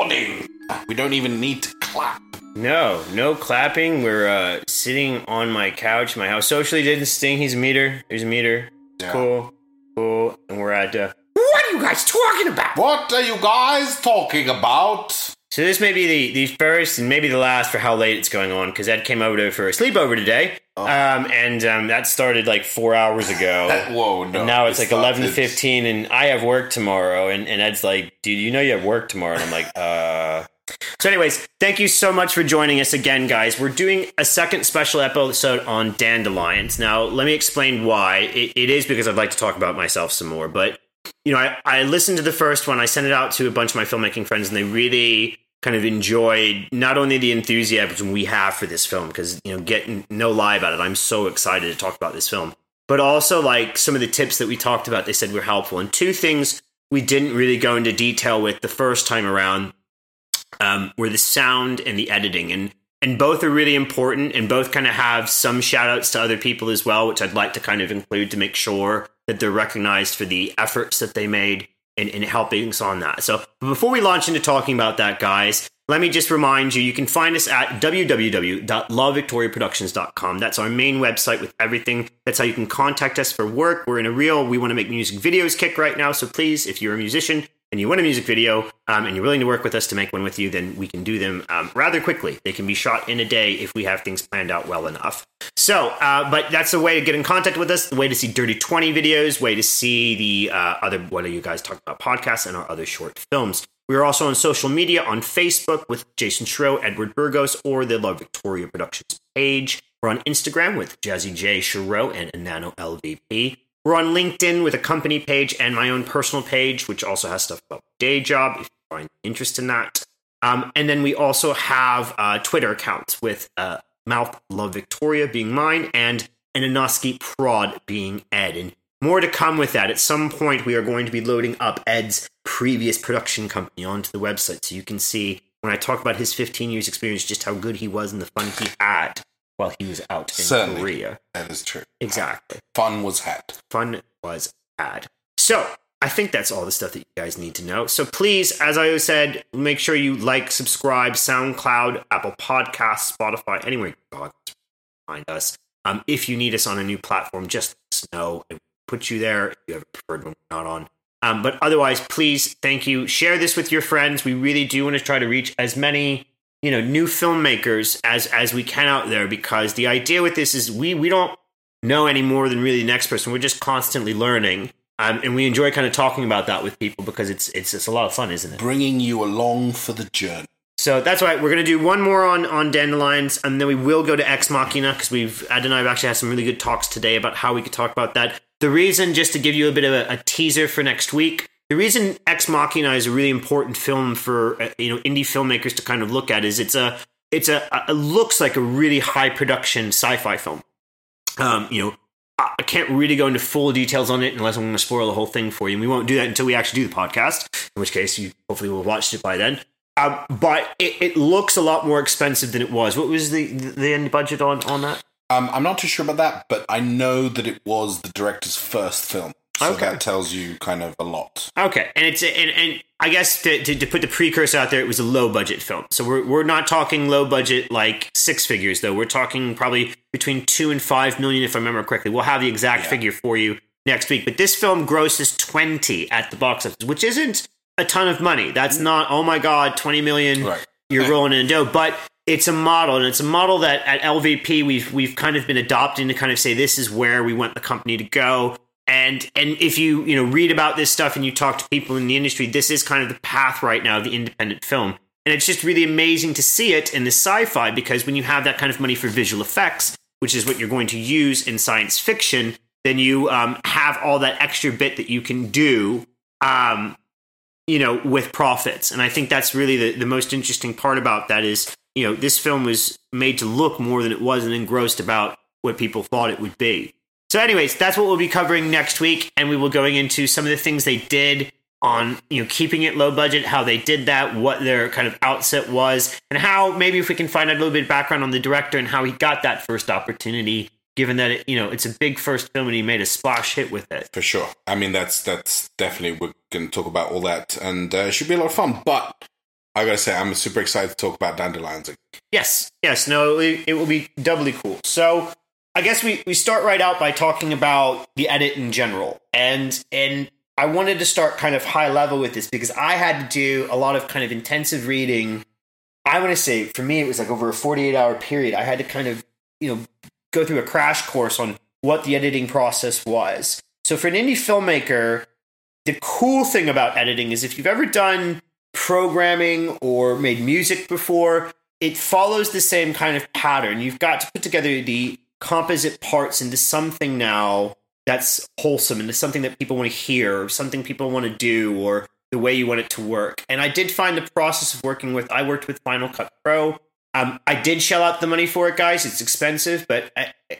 recording. We don't even need to clap. No, no clapping. We're uh, sitting on my couch, my house. Socially distancing. He's a meter. There's a meter. It's Yeah. cool. Cool. And we're at. Uh, what are you guys talking about? What are you guys talking about? So this may be the, the first and maybe the last for how late it's going on because Ed came over to, for a sleepover today, Oh. um, and um, that started like four hours ago. Whoa, no. And now it's it like eleven fifteen, and I have work tomorrow. And, and Ed's like, "Dude, you know you have work tomorrow?" And I'm like, "Uh." So, anyways, thank you so much for joining us again, guys. We're doing a second special episode on dandelions. Now, let me explain why. It, it is because I'd like to talk about myself some more, but you know, I, I listened to the first one. I sent it out to a bunch of my filmmaking friends, and they really kind of enjoyed not only the enthusiasm we have for this film, because you know, getting no lie about it, I'm so excited to talk about this film, but also like some of the tips that we talked about. They said were helpful, and two things we didn't really go into detail with the first time around um, were the sound and the editing, and and both are really important, and both kind of have some shout outs to other people as well, which I'd like to kind of include to make sure that they're recognized for the efforts that they made in, in helping us on that. So before we launch into talking about that, guys, let me just remind you, you can find us at www.lovevictoriaproductions.com. That's our main website with everything. That's how you can contact us for work. We're in a reel. We want to make music videos kick right now. So please, if you're a musician and you want a music video um, and you're willing to work with us to make one with you, then we can do them um, rather quickly. They can be shot in a day if we have things planned out well enough. So, uh, but that's a way to get in contact with us, the way to see Dirty 20 videos, way to see the uh, other, what are you guys talking about, podcasts and our other short films. We're also on social media on Facebook with Jason Schro, Edward Burgos, or the Love Victoria Productions page. We're on Instagram with Jazzy J. Schro and Nano LVP. We're on LinkedIn with a company page and my own personal page, which also has stuff about day job if you find interest in that. Um, and then we also have uh, Twitter accounts with uh, Mouth Love Victoria being mine and an Anoski Prod being Ed. And more to come with that. At some point, we are going to be loading up Ed's previous production company onto the website so you can see when I talk about his 15 years experience just how good he was and the fun he had while he was out in Certainly. Korea. That is true. Exactly Fun was had. fun was had. So I think that's all the stuff that you guys need to know. So please, as I said, make sure you like, subscribe, SoundCloud, Apple Podcasts, Spotify, anywhere you can find us. Um, if you need us on a new platform, just let us know and we'll put you there if you have a preferred one we're not on. Um, but otherwise, please, thank you. Share this with your friends. We really do want to try to reach as many you know new filmmakers as as we can out there because the idea with this is we we don't know any more than really the next person. We're just constantly learning, um, and we enjoy kind of talking about that with people because it's it's it's a lot of fun, isn't it? Bringing you along for the journey. So that's why we're gonna do one more on on dandelions, and then we will go to Ex Machina because we've Ed and I have actually had some really good talks today about how we could talk about that. The reason, just to give you a bit of a, a teaser for next week, the reason Ex Machina is a really important film for uh, you know indie filmmakers to kind of look at is it's a it's a it looks like a really high production sci-fi film. Um, you know, I can't really go into full details on it unless I'm going to spoil the whole thing for you. And we won't do that until we actually do the podcast, in which case you hopefully will have watched it by then. Um, but it, it looks a lot more expensive than it was. What was the the end budget on on that? Um, I'm not too sure about that, but I know that it was the director's first film. So Okay. that tells you kind of a lot. Okay, and it's and, and I guess to, to, to put the precursor out there, it was a low budget film. So we're we're not talking low budget like six figures though. We're talking probably between two and five million, if I remember correctly. We'll have the exact Yeah. figure for you next week. But this film grosses twenty at the box office, which isn't a ton of money. That's mm. not oh my god, twenty million. Right. You're eh. rolling in dough, but it's a model, and it's a model that at LVP we've we've kind of been adopting to kind of say this is where we want the company to go. And and if you you know read about this stuff and you talk to people in the industry, this is kind of the path right now of the independent film. And it's just really amazing to see it in the sci-fi because when you have that kind of money for visual effects, which is what you're going to use in science fiction, then you um, have all that extra bit that you can do um, you know, with profits. And I think that's really the, the most interesting part about that is, you know, this film was made to look more than it was and engrossed about what people thought it would be. So, anyways, that's what we'll be covering next week, and we will going into some of the things they did on, you know, keeping it low budget, how they did that, what their kind of outset was, and how maybe if we can find out a little bit of background on the director and how he got that first opportunity, given that it, you know it's a big first film and he made a splash hit with it. For sure. I mean, that's that's definitely we're going to talk about all that, and uh, it should be a lot of fun. But I gotta say, I'm super excited to talk about dandelions. Yes, yes, no, it, it will be doubly cool. So I guess we, we start right out by talking about the edit in general. And and I wanted to start kind of high level with this because I had to do a lot of kind of intensive reading. I want to say for me it was like over a 48 hour period. I had to kind of, you know, go through a crash course on what the editing process was. So for an indie filmmaker, the cool thing about editing is if you've ever done programming or made music before, it follows the same kind of pattern. You've got to put together the composite parts into something now that's wholesome, into something that people want to hear, or something people want to do, or the way you want it to work. And I did find the process of working with, I worked with Final Cut Pro. Um, I did shell out the money for it, guys. It's expensive, but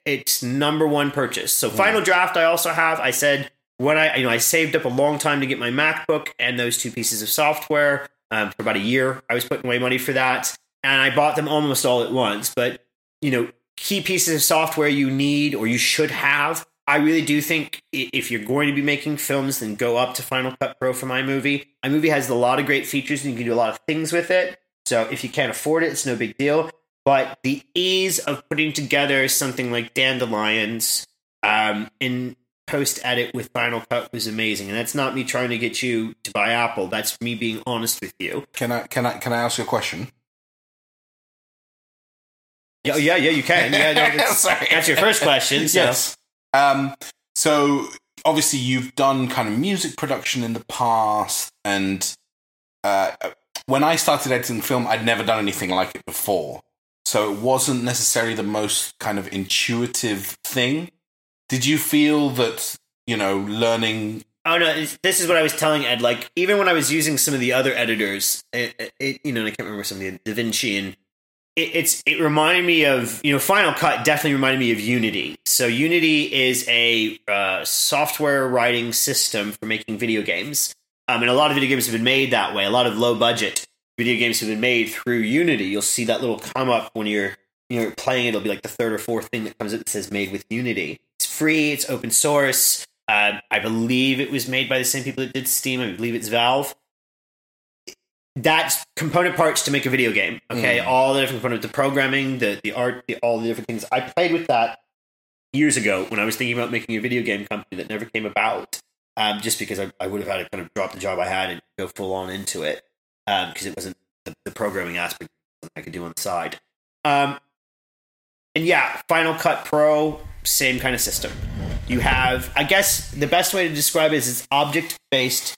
it's number one purchase. So, Final Draft, I also have. I said when I, you know, I saved up a long time to get my MacBook and those two pieces of software um, for about a year. I was putting away money for that, and I bought them almost all at once. But you know, key pieces of software you need or you should have. I really do think if you're going to be making films, then go up to Final Cut Pro for iMovie. iMovie has a lot of great features and you can do a lot of things with it. So if you can't afford it, it's no big deal. But the ease of putting together something like Dandelions um, in post edit with Final Cut was amazing. And that's not me trying to get you to buy Apple. That's me being honest with you. Can I can I can I ask you a question? Yeah, yeah, yeah, you can. Yeah, no, that's, Sorry. that's your first question. So. Yes. Um, so obviously you've done kind of music production in the past, and uh, when I started editing film, I'd never done anything like it before. So it wasn't necessarily the most kind of intuitive thing. Did you feel that you know learning? Oh no! This is what I was telling Ed. Like even when I was using some of the other editors, it, it, you know, and I can't remember some of the DaVinci and it, it's it reminded me of you know Final Cut definitely reminded me of Unity. So Unity is a uh, software writing system for making video games, um, and a lot of video games have been made that way. A lot of low budget video games have been made through Unity. You'll see that little come up when you're you're playing. It'll be like the third or fourth thing that comes up that says "Made with Unity." It's free. It's open source. Uh, I believe it was made by the same people that did Steam. I believe it's Valve that's component parts to make a video game. Okay, Mm. all the different components, the programming, the the art, the, all the different things. I played with that years ago when I was thinking about making a video game company that never came about. Um, just because I, I would have had to kind of drop the job I had and go full on into it because it wasn't the, the programming aspect I could do on the side. Um, and yeah, Final Cut Pro, same kind of system. You have, I guess, the best way to describe it is it's object based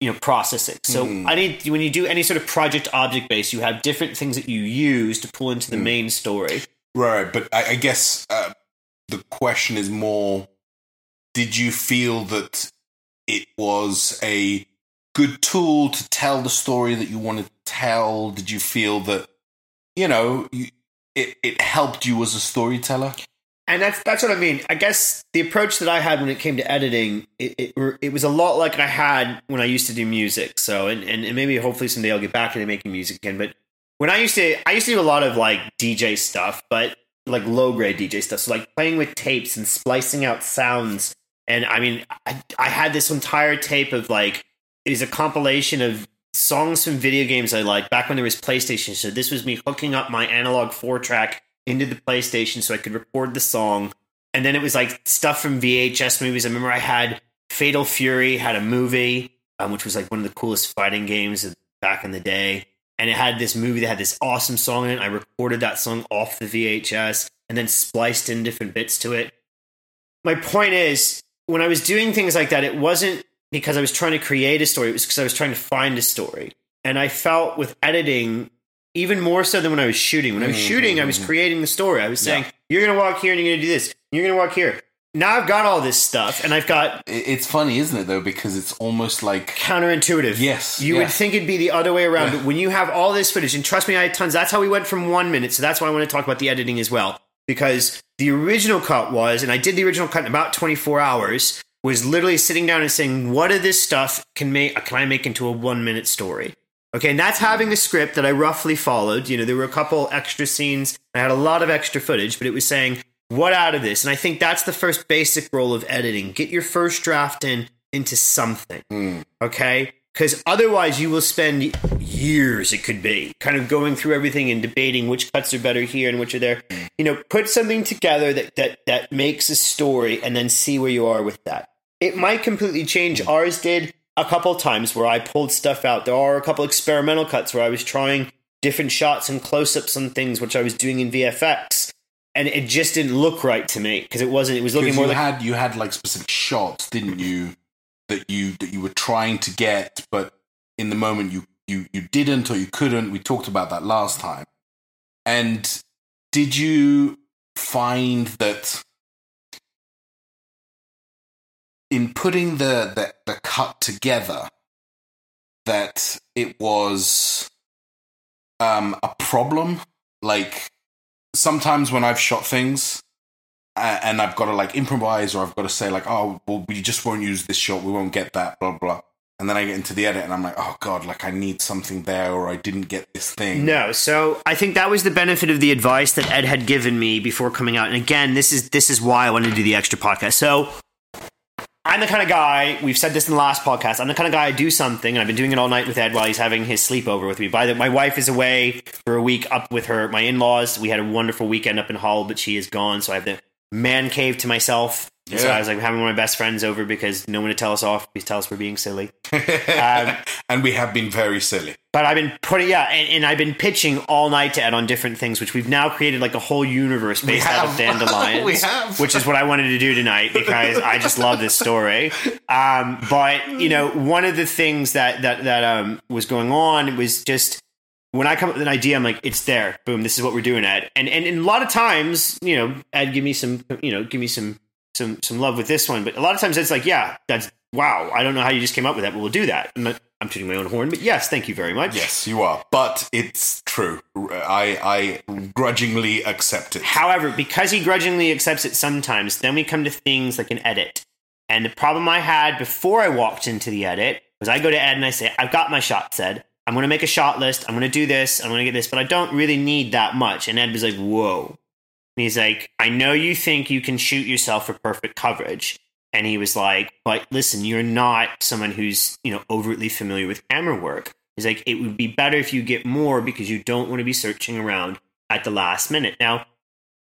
you know processing so Hmm. i need when you do any sort of project object base, you have different things that you use to pull into the Hmm. main story Right, but I, I guess uh, the question is more: Did you feel that it was a good tool to tell the story that you wanted to tell? Did you feel that you know you, it it helped you as a storyteller? And that's that's what i mean. I guess the approach that i had when it came to editing it, it, it was a lot like i had when i used to do music. So and, and, and maybe hopefully someday i'll get back into making music again. But when i used to i used to do a lot of like dj stuff but like low grade dj stuff. So like playing with tapes and splicing out sounds. And i mean i, I had this entire tape of like it was a compilation of songs from video games i liked back when there was playstation so this was me hooking up my analog four track into the PlayStation so I could record the song. And then it was like stuff from VHS movies. I remember I had Fatal Fury had a movie, um, which was like one of the coolest fighting games back in the day. And it had this movie that had this awesome song in it. I recorded that song off the VHS and then spliced in different bits to it. My point is, when I was doing things like that, it wasn't because I was trying to create a story, it was because I was trying to find a story. And I felt with editing, even more so than when I was shooting. When I was Mhm, shooting, I was mhm. creating the story. I was saying, Yeah. you're going to walk here and you're going to do this. You're going to walk here. Now I've got all this stuff and I've got it's funny, isn't it? Though, because it's almost like counterintuitive. Yes, You would think it'd be the other way around. Yeah. But when you have all this footage, and trust me, I had tons. That's how we went from one minute. So that's why I want to talk about the editing as well. Because the original cut was, and I did the original cut in about 24 hours, was literally sitting down and saying, what of this stuff can make can I make into a one minute story? Okay, and that's having a script that I roughly followed. You know, there were a couple extra scenes. I had a lot of extra footage, but it was saying, what out of this? And I think that's the first basic role of editing. Get your first draft in into something Hmm. okay? Because otherwise, you will spend years it could be, kind of going through everything and debating which cuts are better here and which are there. You know, put something together that that that makes a story and then see where you are with that. It might completely change. Ours did a couple times where I pulled stuff out. There are a couple experimental cuts where I was trying different shots and close-ups on things which I was doing in VFX and it just didn't look right to me because it wasn't it was looking more you like had you had like specific shots, didn't you? That you that you were trying to get, but in the moment you you you didn't or you couldn't. We talked about that last time. And did you find that in putting the the, the cut together that it was um, a problem? Like sometimes when I've shot things and I've got to like improvise or I've got to say like, oh, well, we just won't use this shot, we won't get that, blah blah. And then I get into the edit and I'm like, oh god, like I need something there or I didn't get this thing. No, so I think that was the benefit of the advice that Ed had given me before coming out. And again, this is this is why I wanted to do the extra podcast. So I'm the kind of guy, we've said this in the last podcast, I'm the kind of guy I do something, and I've been doing it all night with Ed while he's having his sleepover with me. By the my wife is away for a week up with her my in-laws. We had a wonderful weekend up in Hull, but she is gone, so I have the man cave to myself. And So I was like having one of my best friends over because no one to tell us off. Please tell us we're being silly. Um, and we have been very silly. but I've been putting, yeah, and, and I've been pitching all night to Ed on different things, which we've now created like a whole universe based out of dandelions. We have. Which is what I wanted to do tonight because I just love this story. Um, but you know, one of the things that that that um, was going on was just when I come up with an idea, I'm like, it's there. Boom, this is what we're doing, Ed. And and, and a lot of times, you know, Ed, give me some, you know, give me some some some love with this one. But a lot of times, it's like, yeah, that's wow. I don't know how you just came up with that, but we'll do that. I'm, not, I'm tooting my own horn, but yes, thank you very much. Yes, you are. But it's true. I I grudgingly accept it. However, because he grudgingly accepts it sometimes, then we come to things like an edit. And the problem I had before I walked into the edit was I go to Ed and I say, I've got my shot, Ed. I'm going to make a shot list. I'm going to do this. I'm going to get this, but I don't really need that much. And Ed was like, whoa. And he's like, I know you think you can shoot yourself for perfect coverage. And he was like, but listen, you're not someone who's, you know, overtly familiar with camera work. He's like, it would be better if you get more because you don't want to be searching around at the last minute. Now,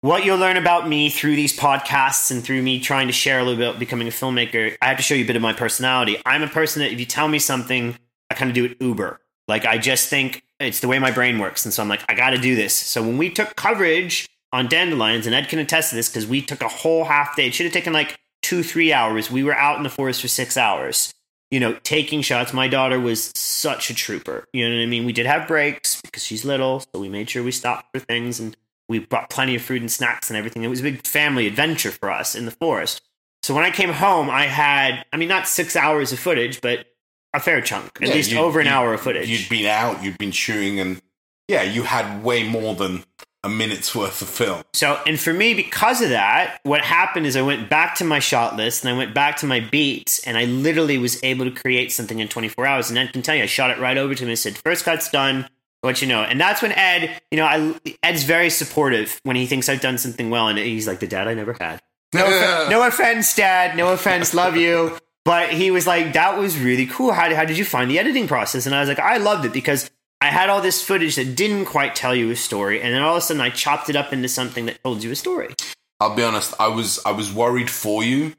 what you'll learn about me through these podcasts and through me trying to share a little bit about becoming a filmmaker, I have to show you a bit of my personality. I'm a person that if you tell me something, I kind of do it uber. Like I just think it's the way my brain works. And so I'm like, I got to do this. So when we took coverage on dandelions, and Ed can attest to this because we took a whole half day. It should have taken like two, three hours. We were out in the forest for six hours, you know, taking shots. My daughter was such a trooper. You know what I mean? We did have breaks because she's little. So we made sure we stopped for things and we brought plenty of food and snacks and everything. It was a big family adventure for us in the forest. So when I came home, I had, I mean, not six hours of footage, but a fair chunk, at Yeah, least over an hour of footage. You'd been out, you'd been shooting, and yeah, you had way more than a minute's worth of film. So, and for me, because of that, what happened is I went back to my shot list and I went back to my beats, and I literally was able to create something in 24 hours. And Ed can tell you, I shot it right over to him and said, first cut's done. What you know, and that's when Ed, you know, I Ed's very supportive when he thinks I've done something well, and he's like the dad I never had. No, offe- no offense, Dad. No offense. Love you. But he was like, that was really cool. How, how did you find the editing process? And I was like, I loved it because I had all this footage that didn't quite tell you a story. And then all of a sudden I chopped it up into something that told you a story. I'll be honest, I was I was worried for you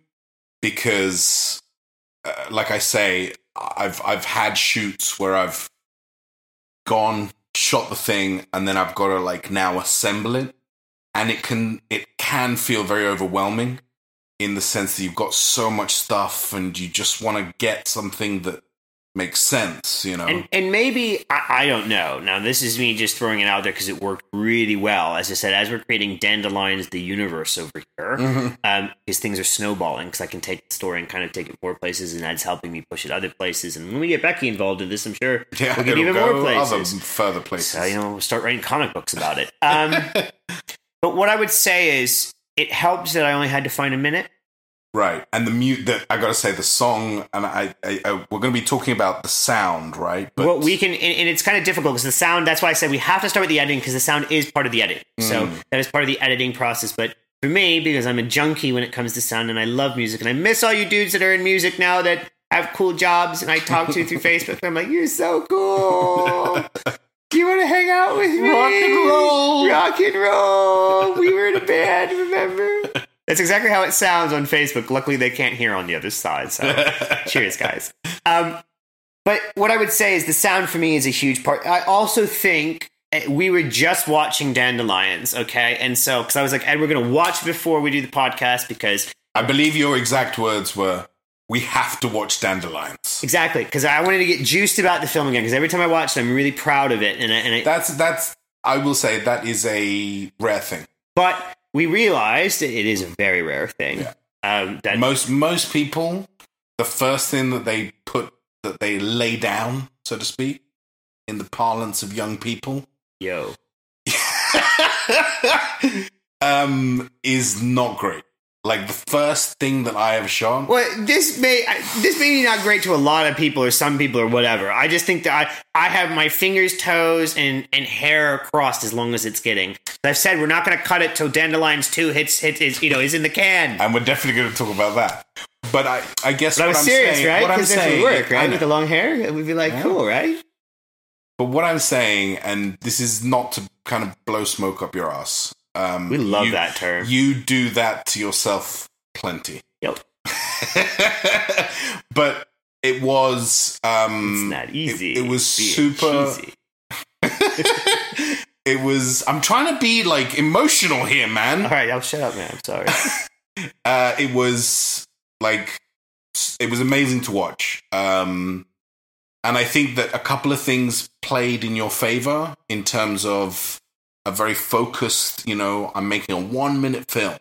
because, uh, like I say, I've I've had shoots where I've gone shot the thing and then I've got to like now assemble it, and it can it can feel very overwhelming in the sense that you've got so much stuff and you just want to get something that makes sense, you know. And, and maybe, I, I don't know. Now, this is me just throwing it out there because it worked really well. As I said, as we're creating Dandelions, the universe over here, Mhm. um, because things are snowballing because I can take the story and kind of take it more places, and that's helping me push it other places. And when we get Becky involved in this, I'm sure yeah, we'll get even more places. other further places. So, you know, we'll start writing comic books about it. Um, but what I would say is it helps that I only had to find a minute. Right, and the mute that I got to say the song, and I, I, I we're going to be talking about the sound, right? But well, we can, and, and it's kind of difficult because the sound, that's why I said we have to start with the editing because the sound is part of the edit. So Mm. that is part of the editing process. But for me, because I'm a junkie when it comes to sound and I love music, and I miss all you dudes that are in music now that have cool jobs and I talk to you through Facebook. And I'm like, you're so cool. Do you want to hang out with me? Rock and roll. Rock and roll. We were in a band, remember? That's exactly how it sounds on Facebook. Luckily, they can't hear on the other side. So, cheers, guys. Um, but what I would say is the sound for me is a huge part. I also think eh, we were just watching Dandelions, okay? And so, because I was like, Ed, we're going to watch before we do the podcast because I believe your exact words were, "We have to watch Dandelions." exactly because I wanted to get juiced about the film again. Because every time I watch it, I'm really proud of it. And I, and I, That's that's. I will say that is a rare thing. but we realized it is a very rare thing. Yeah. Um, that Most most people, the first thing that they put that they lay down, so to speak, in the parlance of young people, yo, um, is not great. Like the first thing that I ever shot. Well, this may this may be not great to a lot of people or some people or whatever. I just think that I, I have my fingers, toes, and, and hair crossed as long as it's getting. As I've said we're not going to cut it till Dandelions Two hits hits is you know is in the can. and we're definitely going to talk about that. But I, I guess But I what was I'm serious, saying, right? What I'm Because saying, we work, right, with the long hair, it would be like Yeah. cool, right? But what I'm saying, and this is not to kind of blow smoke up your ass. Um, We love you- that term. You do that to yourself plenty. Yep. but it was. Um, It's not easy. It, it was super. it was. I'm trying to be like emotional here, man. All right, I'll shut up, man. I'm sorry. uh, it was like it was amazing to watch. Um, and I think that a couple of things played in your favor in terms of a very focused. You know, I'm making a one minute film,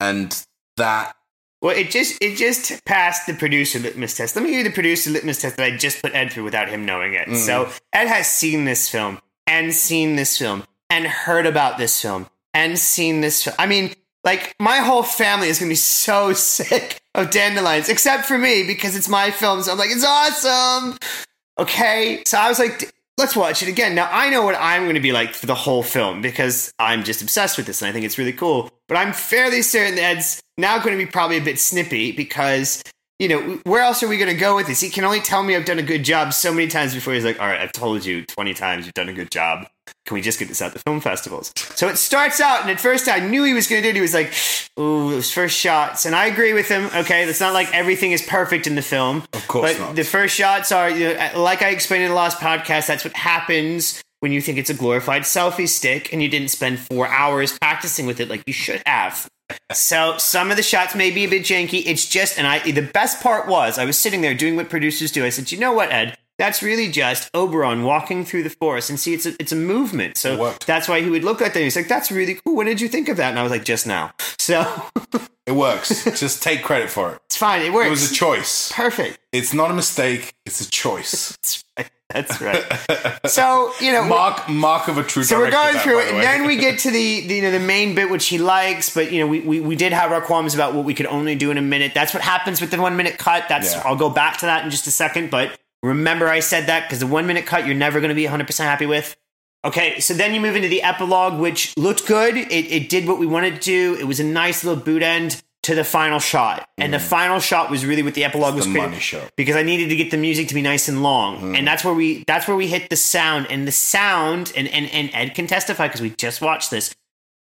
and that Well, it just it just passed the producer litmus test. Let me give you the producer litmus test that I just put Ed through without him knowing it. Mm. So Ed has seen this film and seen this film and heard about this film and seen this film. I mean, like my whole family is gonna be so sick of dandelions, except for me because it's my film. So I'm like, it's awesome. Okay, so I was like, let's watch it again. Now I know what I'm going to be like for the whole film because I'm just obsessed with this and I think it's really cool. But I'm fairly certain that Ed's now going to be probably a bit snippy because you know where else are we going to go with this? He can only tell me I've done a good job so many times before he's like, all right, I've told you 20 times you've done a good job. Can we just get this out the film festivals? So it starts out, and at first I knew he was going to do it. He was like, "Ooh, those first shots," and I agree with him. Okay, it's not like everything is perfect in the film, Of course but not. the first shots are, you know, uh, like I explained in the last podcast. That's what happens when you think it's a glorified selfie stick and you didn't spend four hours practicing with it like you should have. So some of the shots may be a bit janky. It's just, and I, the best part was I was sitting there doing what producers do. I said, you know what, Ed? That's really just Oberon walking through the forest and see it's a, it's a movement. So that's why he would look like that. He's like, that's really cool. What did you think of that? And I was like, just now. So it works. Just take credit for it. it's fine. It works. It was a choice. Perfect. It's not a mistake. It's a choice. Right. That's right. So, you know, mock mock of a true. So we're going through it, and then we get to the, the you know the main bit which he likes, but you know we, we we did have our qualms about what we could only do in a minute. That's what happens with the one minute cut. That's Yeah. I'll go back to that in just a second, but remember I said that because the one minute cut you're never going to be 100 percent happy with. Okay, so then you move into the epilogue, which looked good. It, it did what we wanted to do. It was a nice little boot end to the final shot, and the final shot was really what the epilogue was the created- because I needed to get the music to be nice and long, and that's where we that's where we hit the sound. And the sound and and, and Ed can testify because we just watched this.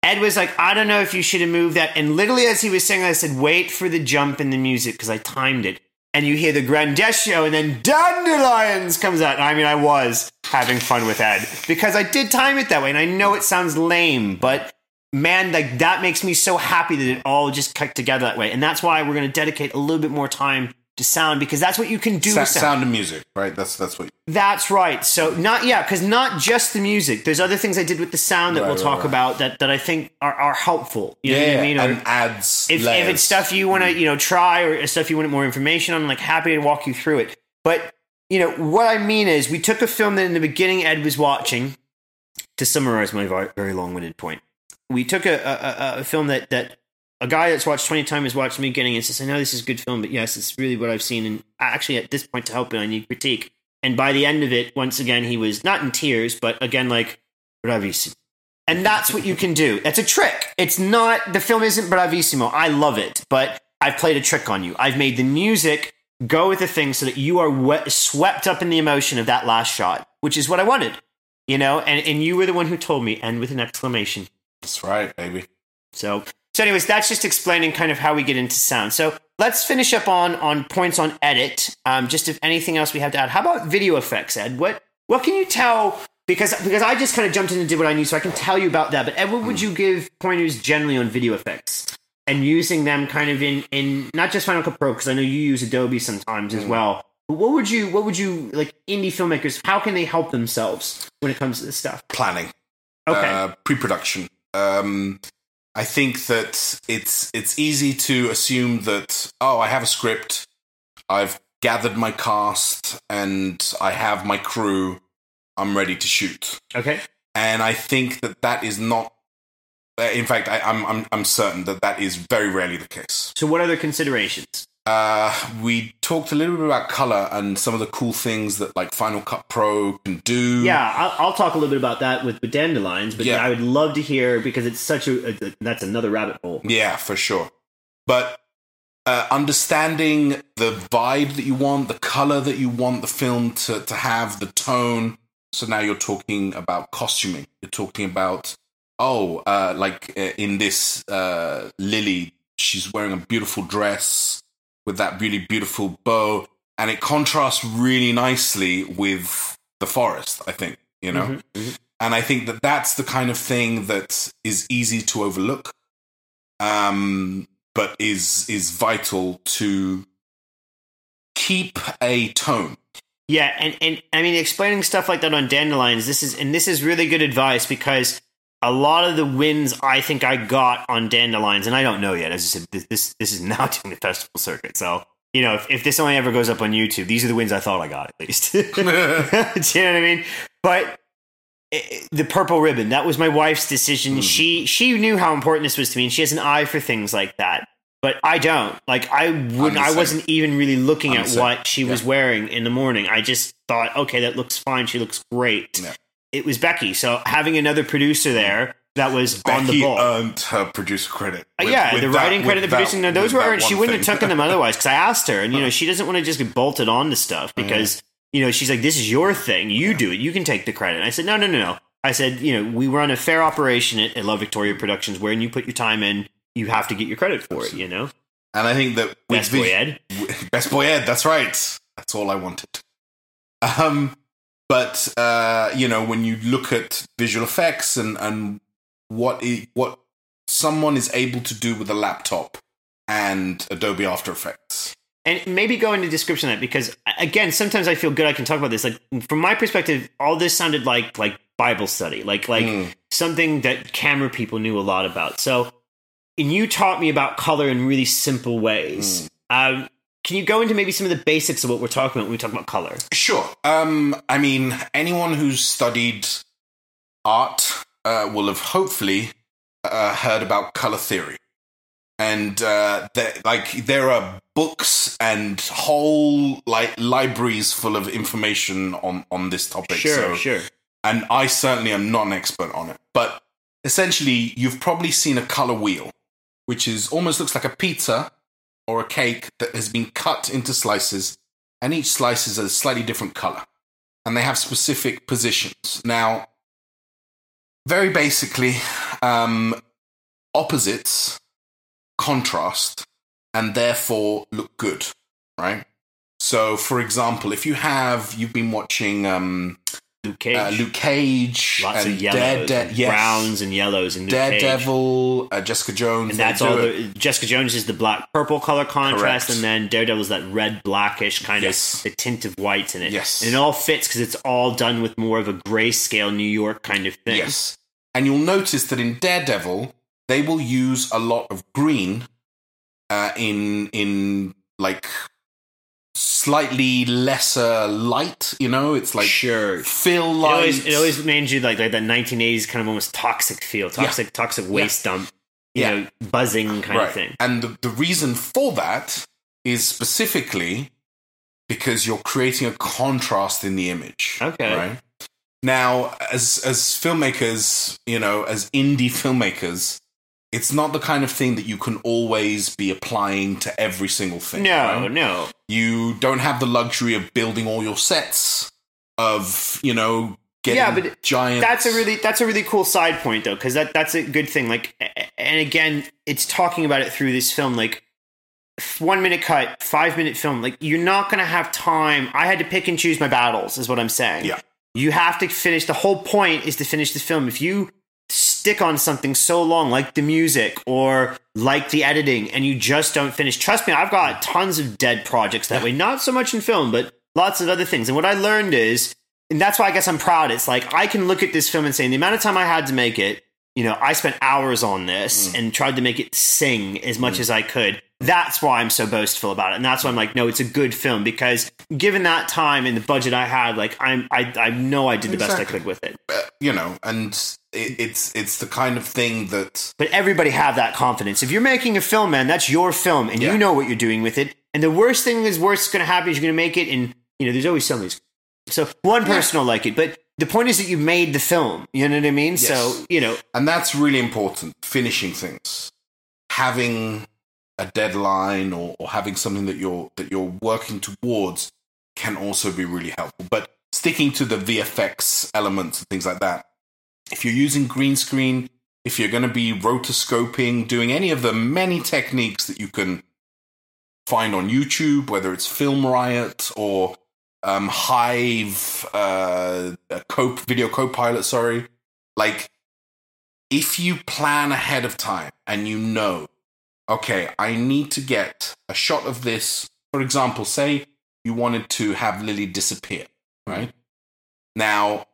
Ed was like, I don't know if you should have moved that, and literally as he was saying, that, I said, wait for the jump in the music because I timed it, and you hear the grandesio, and then dandelions comes out. And I mean, I was having fun with Ed because I did time it that way, and I know it sounds lame, but man, like that makes me so happy that it all just cut together that way, and that's why we're going to dedicate a little bit more time to sound because that's what you can do Sa- with sound. sound and music, right? That's that's what. That's right. So not yeah, because not just the music. There's other things I did with the sound that Right, we'll right, talk right. about that that I think are, are helpful. You know Yeah, what I mean? Or and adds. if, if it's stuff you want to mm. you know try or stuff you want more information on, I'm like happy to walk you through it. But you know what I mean is we took a film that in the beginning Ed was watching. To summarize my very, very long-winded point, we took a, a, a- film that that a guy that's watched 20 times has watched the beginning and says, I know this is a good film, but yes, it's really what I've seen. And actually, at this point, to help it, I need critique. And by the end of it, once again, he was not in tears, but again, like, bravissimo. And that's what you can do. That's a trick. It's not, the film isn't bravissimo. I love it, but I've played a trick on you. I've made the music go with the thing so that you are we- swept up in the emotion of that last shot, which is what I wanted. You know, and, and you were the one who told me, and with an exclamation. That's right, baby. So, so anyways, that's just explaining kind of how we get into sound. So let's finish up on on points on edit. Um, just if anything else we have to add. How about video effects, Ed? What what can you tell? Because because I just kind of jumped in and did what I knew, so I can tell you about that. But Ed, what would you give pointers generally on video effects and using them kind of in in not just Final Cut Pro because I know you use Adobe sometimes as well. But what would you what would you like indie filmmakers? How can they help themselves when it comes to this stuff? Planning. Okay. uh, pre-production. Um, I think that it's it's easy to assume that oh, I have a script, I've gathered my cast, and I have my crew. I'm ready to shoot, okay. and I think that that is not. uh, In fact, I, I'm I'm I'm certain that that is very rarely the case. So what are the considerations? Uh, we talked a little bit about color and some of the cool things that like Final Cut Pro can do. Yeah, I'll, I'll talk a little bit about that with, with dandelions, but Yeah. I would love to hear because it's such a, a that's another rabbit hole. Yeah, for sure. But uh, understanding the vibe that you want, the color that you want the film to, to have, the tone. So now you're talking about costuming. You're talking about, oh, uh, like uh, in this uh, Lily, she's wearing a beautiful dress with that really beautiful bow. And it contrasts really nicely with the forest, I think, you know? Mhm, mhm. and I think that that's the kind of thing that is easy to overlook, um, but is is vital to keep a tone. Yeah, and, and I mean explaining stuff like that on dandelions, this is and this is really good advice because a lot of the wins I think I got on dandelions, and I don't know yet. As I said, this this, this is now doing the festival circuit, so you know if, if this only ever goes up on YouTube, these are the wins I thought I got at least. Do you know what I mean? But eh, the purple ribbon that was my wife's decision. Mhm. She she knew how important this was to me, and she has an eye for things like that. But I don't. Like I wouldn't. I wasn't even really looking I'm at what she was wearing in the morning. I just thought, okay, that looks fine. She looks great. Yeah. It was Becky. So having another producer there that was on the Becky ball. earned her producer credit. Uh, with- yeah, with the that- writing credit, the that- producing. Now, those were earned. She wouldn't have taken them otherwise because I asked her, and you know, she doesn't want to just get bolted on to stuff because you know she's like, "This is your thing. You do it. You can take the credit." And I said, "No, no, no, no." I said, "You know, we run a fair operation at, at Love Victoria Productions, where you put your time in, you have to get your credit for it. You know, and I think that best boy Ed. Best boy Ed, that's right. That's all I wanted. Um, but uh, you know, when you look at visual effects and and what i what someone is able to do with a laptop and Adobe After Effects, and maybe go into description of that because again sometimes i feel good i can talk about this. Like from my perspective all this sounded like like bible study like like Mm. something that camera people knew a lot about. So and you taught me about color in really simple ways. Um, can you go into maybe some of the basics of what we're talking about when we talk about color Sure. Um, I mean, anyone who's studied art uh, will have hopefully uh, heard about color theory, and uh, there, like there are books and whole like libraries full of information on on this topic. sure so- sure and I certainly am not an expert on it, but essentially, you've probably seen a color wheel, which is almost looks like a pizza or a cake that has been cut into slices, and each slice is a slightly different color, and they have specific positions. Now, very basically, um, opposites contrast and therefore look good, right? So, for example, if you have you've been watching um, luke cage uh, Luke Cage lots and of yellows Dare- and yes. browns and yellows and luke Daredevil, uh, Jessica Jones, and that's all the Jessica Jones is the black purple color contrast, Correct. and then Daredevil's that red blackish kind Yes. of the tint of white in it. Yes. and it all fits because it's all done with more of a grayscale New York kind of thing. Yes, and you'll notice that in Daredevil they will use a lot of green uh, in in like slightly lesser light. You know, it's like sure. fill It light. always, it always made you like like that 1980s kind of almost toxic feel, toxic toxic waste dump, you Yeah. know, buzzing kind right. of thing. And the, the reason for that is specifically because you're creating a contrast in the image. Okay. Right. Now, as as filmmakers, you know, as indie filmmakers, it's not the kind of thing that you can always be applying to every single thing. No, right? no. You don't have the luxury of building all your sets of, you know, getting Yeah, but giant. That's a really that's a really cool side point though, because that that's a good thing. Like, and again, it's talking about it through this film. Like, one minute cut, five minute film. Like, you're not gonna have time. I had to pick and choose my battles, is what I'm saying. Yeah. You have to finish. The whole point is to finish the film. If you stick on something so long, like the music or like the editing, and you just don't finish, trust me, I've got tons of dead projects that way. Not so much in film, but lots of other things. And what I learned is and that's why I guess I'm proud. It's like I can look at this film and say, the amount of time I had to make it, you know, I spent hours on this mm. and tried to make it sing as much mm. as I could. That's why I'm so boastful about it, and that's why I'm like, no, it's a good film because given that time and the budget I had, like I'm, I, I know I did the best I could with it. uh, you know, and it, it's it's the kind of thing that But everybody have that confidence. If you're making a film, man, that's your film, and Yeah. you know what you're doing with it. And the worst thing is, worst is going to happen is you're going to make it, and you know, there's always somebody's. So one person will like it, but the point is that you made the film. You know what I mean? So you know, and that's really important finishing things having a deadline or, or having something that you're that you're working towards can also be really helpful. But sticking to the vfx elements and things like that if you're using green screen if you're going to be rotoscoping doing any of the many techniques that you can find on youtube whether it's film riot or um, hive uh, a co video copilot sorry like if you plan ahead of time and you know, okay, I need to get a shot of this, for example, say you wanted to have Lily disappear, mm-hmm. right? Now,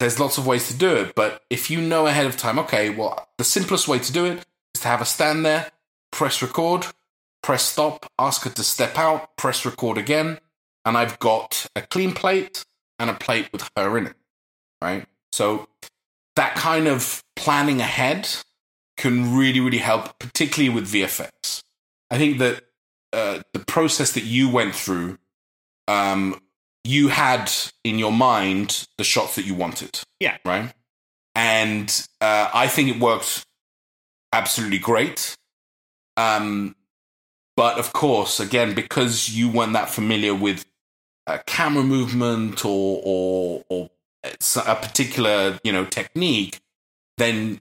there's lots of ways to do it, but if you know ahead of time, okay, well, the simplest way to do it is to have a stand there, press record, press stop, ask her to step out, press record again, and I've got a clean plate and a plate with her in it, right? So that kind of planning ahead can really, really help, particularly with VFX. I think that uh, the process that you went through, um, you had in your mind the shots that you wanted. Yeah. Right. And uh, I think it worked absolutely great. Um, but of course, again, because you weren't that familiar with uh, camera movement or, or, or s- a particular you know technique, then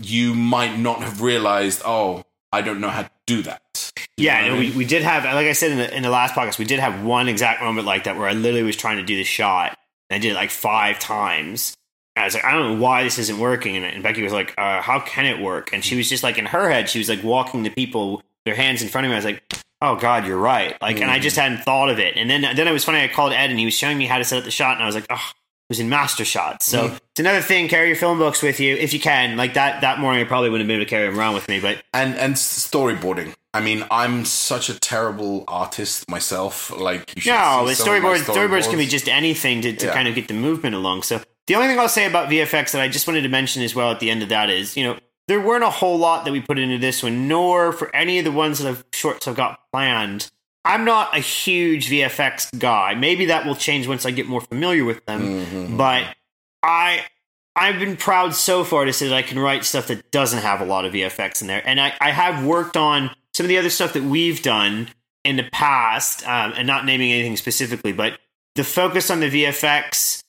you might not have realized. Oh, I don't know how to do that. You Yeah, we, we did have, like I said in the, in the last podcast, we did have one exact moment like that where I literally was trying to do the shot and I did it like five times. And I was like, I don't know why this isn't working. And, and Becky was like, uh, how can it work? And she was just like, in her head, she was like walking the people, their hands in front of me. I was like, oh God, you're right. Like, and I just hadn't thought of it. And then, then it was funny. I called Ed and he was showing me how to set up the shot. And I was like, oh, was in master shots. So it's another thing. Carry your film books with you if you can. Like that, that morning, I probably wouldn't have been able to carry them around with me, but and and storyboarding. I mean, I'm such a terrible artist myself. Like, you should No, see but some of my storyboards storyboards can be just anything to, to Yeah. kind of get the movement along. So the only thing I'll say about VFX that I just wanted to mention as well at the end of that is, you know, there weren't a whole lot that we put into this one, nor for any of the ones that I've shorts I've got planned. I'm not a huge VFX guy. Maybe that will change once I get more familiar with them. Mhm. But I I've been proud so far to say that I can write stuff that doesn't have a lot of VFX in there. And I, I have worked on some of the other stuff that we've done in the past, um, and not naming anything specifically, but the focus on the VFX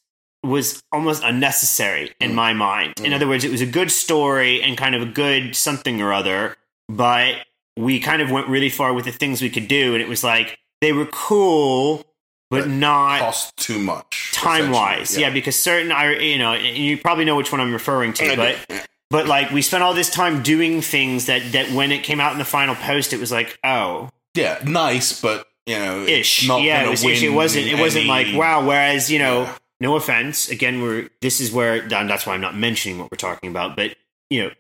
was almost unnecessary in my mind. In other words, it was a good story and kind of a good something or other, but we kind of went really far with the things we could do, and it was like they were cool, but, But not cost too much time wise essentially. yeah. because certain i you know you probably know which one i'm referring to but but like we spent all this time doing things that that when it came out in the final post it was like oh yeah, nice, but you know, ish Not yeah it was ish. it wasn't, it wasn't like wow whereas you know Yeah. no offense again we're this is where and that's why i'm not mentioning what we're talking about but you know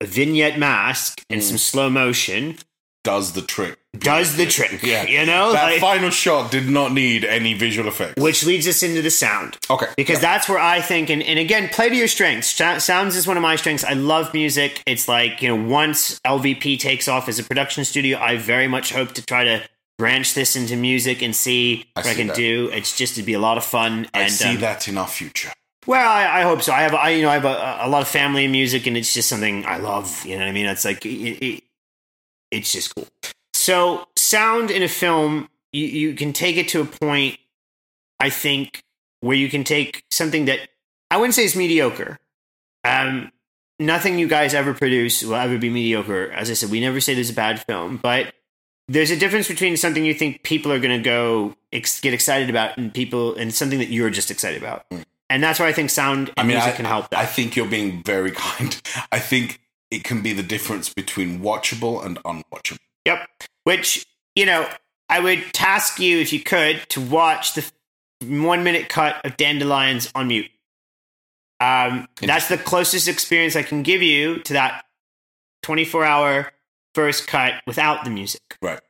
a vignette mask and Mm. some slow motion does the trick. does the trick Yeah. you know That Like- final shot did not need any visual effects. which leads us into the sound okay, because yeah. that's where I think, and, and again, play to your strengths. Sounds is one of my strengths. I love music. It's like, you know, once LVP takes off as a production studio, I very much hope to try to branch this into music and see I what I can that. do. It's just to be a lot of fun. I and see um, that in our future. Well, I, I hope so. I have, I, you know, I have a, a lot of family in music, and it's just something I love. You know what I mean? It's like it, it, it's just cool. So, sound in a film, you, you can take it to a point. I think where you can take something that I wouldn't say is mediocre. Um, nothing you guys ever produce will ever be mediocre. As I said, we never say there's a bad film, but there's a difference between something you think people are going to go ex- get excited about and people and something that you're just excited about. Mm. And that's why I think sound and I mean, music I, can help that. I think you're being very kind. I think it can be the difference between watchable and unwatchable. Yep. Which, you know, I would task you, if you could, to watch the one minute cut of Dandelions on mute. Um, that's the closest experience I can give you to that 24 hour first cut without the music. Right.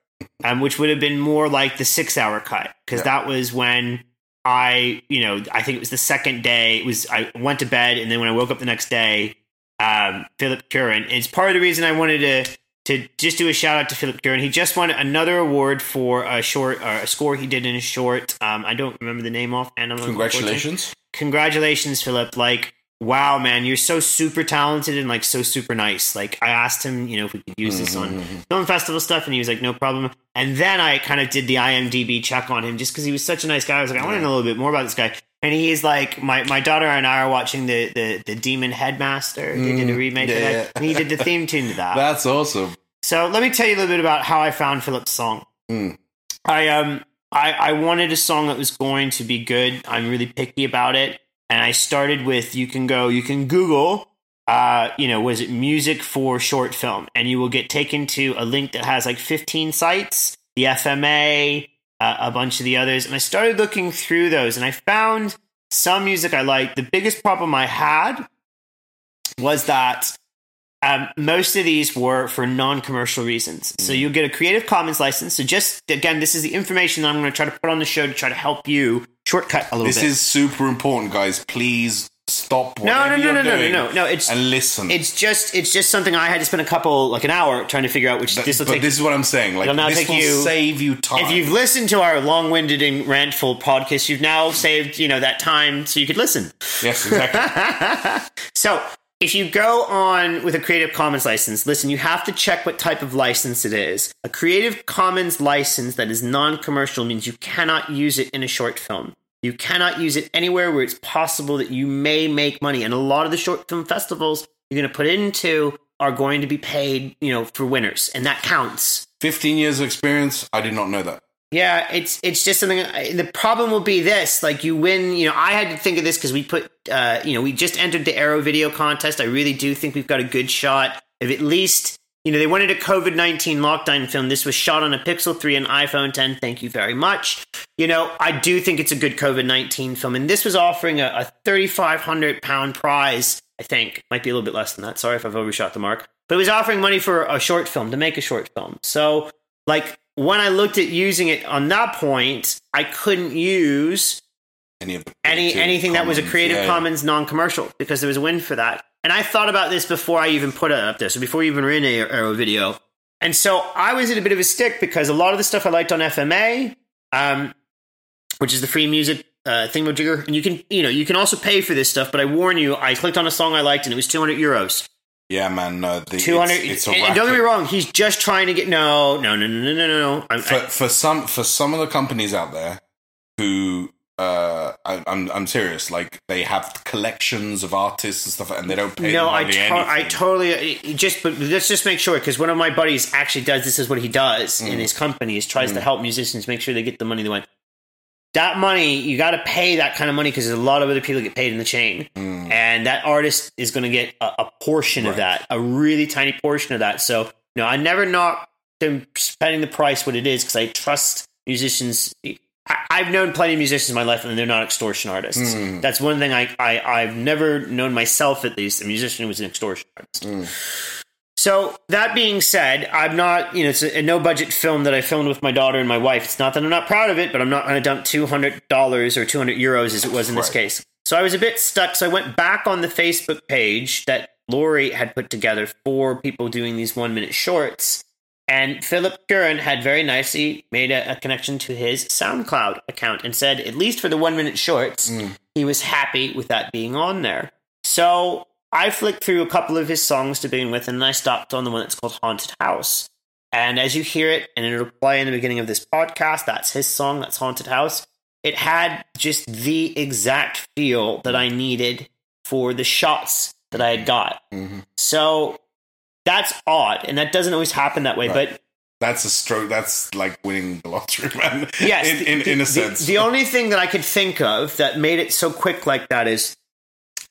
Um, which would have been more like the six hour cut, because Yeah. that was when I, you know, I think it was the second day. It was I went to bed, and then when I woke up the next day, um, Philip Curran. It's part of the reason I wanted to to just do a shout out to Philip Curran. He just won another award for a short or a score he did in a short. Um, I don't remember the name off. And Congratulations. congratulations, Philip. Like, wow, man, you're so super talented and like so super nice. Like, I asked him, you know, if we could use this on film festival stuff, and he was like, no problem. And then I kind of did the IMDb check on him just because he was such a nice guy. I was like, I want to know a little bit more about this guy. And he's like, my, my daughter and I are watching the the, the Demon Headmaster. They did a remake of that, yeah. and he did the theme tune to that. That's awesome. So let me tell you a little bit about how I found Philip's song. Mm. I um I, I wanted a song that was going to be good. I'm really picky about it. And I started with you can go, you can Google uh, you know, was it music for short film? And you will get taken to a link that has like 15 sites, the FMA, uh, a bunch of the others. And I started looking through those and I found some music I liked. The biggest problem I had was that um, most of these were for non-commercial reasons. So you'll get a Creative Commons license. So just again, this is the information that I'm going to try to put on the show to try to help you shortcut a little This bit. This is super important, guys. Please stop. no, no, no, no, no, no, no, no. It's and listen. it's just it's just something I had to spend a couple like an hour trying to figure out. Which but this will but take. this is what I'm saying. Like It'll now this take will you- save you time. if you've listened to our long-winded and rantful podcast, you've now saved you know that time so you could listen. yes, exactly. So if you go on with a Creative Commons license, listen, you have to check what type of license it is. A Creative Commons license that is non commercial means you cannot use it in a short film. You cannot use it anywhere where it's possible that you may make money. And a lot of the short film festivals you're going to put into are going to be paid, you know, for winners, and that counts. 15 years of experience. I did not know that. Yeah, it's it's just something. The problem will be this: like you win. You know, I had to think of this because we put, uh, you know, we just entered the Arrow Video contest. I really do think we've got a good shot of at least. You know, they wanted a COVID nineteen lockdown film. This was shot on a Pixel three and iPhone ten. Thank you very much. You know, I do think it's a good COVID nineteen film, and this was offering a, a thirty five hundred pound prize. I think might be a little bit less than that. Sorry if I've overshot the mark, but it was offering money for a short film to make a short film. So, like when I looked at using it on that point, I couldn't use Any of the any anything that was a Creative yeah. Commons non-commercial because there was a win for that. And I thought about this before I even put it up there. So before we even ran a Arrow video. And so I was in a bit of a stick because a lot of the stuff I liked on FMA, um, which is the free music uh, thingamajigger, and you can you know you can also pay for this stuff. But I warn you, I clicked on a song I liked and it was 200 euros. Yeah, man. No, the, 200. It's, it's a and, and don't get me wrong, he's just trying to get no, no, no, no, no, no, no. I'm, For, I, for some for some of the companies out there who uh, I, I'm I'm serious. Like they have collections of artists and stuff, and they don't pay. no, I, to-. I totally just but let's just make sure because one of my buddies actually does this is what he does Mm. in his company is tries to help musicians make sure they get the money they want. That money you got to pay that kind of money because there's a lot of other people get paid in the chain, Mm. and that artist is going to get a, a portion of that, a really tiny portion of that. So no, I never knock them spending the price what it is because I trust musicians. I, I've known plenty of musicians in my life, and they're not extortion artists. Mm. That's one thing I, I I've never known myself at least a musician who was an extortion artist. Mm. So that being said, I'm not you know it's a, a no budget film that I filmed with my daughter and my wife. It's not that I'm not proud of it, but I'm not going to dump two hundred dollars or two hundred euros as it was in this Right. case. So I was a bit stuck. So I went back on the Facebook page that Lori had put together for people doing these one minute shorts. And Philip Curran had very nicely made a, a, connection to his SoundCloud account and said, at least for the one minute shorts, mm. he was happy with that being on there. So I flicked through a couple of his songs to begin with, and I stopped on the one that's called Haunted House. And as you hear it, and it'll play in the beginning of this podcast, that's his song, that's Haunted House. It had just the exact feel that I needed for the shots that I had got. Mm-hmm. So that's odd, and that doesn't always happen that way. Right. But that's a stroke. That's like winning the lottery, man. Yes, in, in, the, in a sense. The, the only thing that I could think of that made it so quick like that is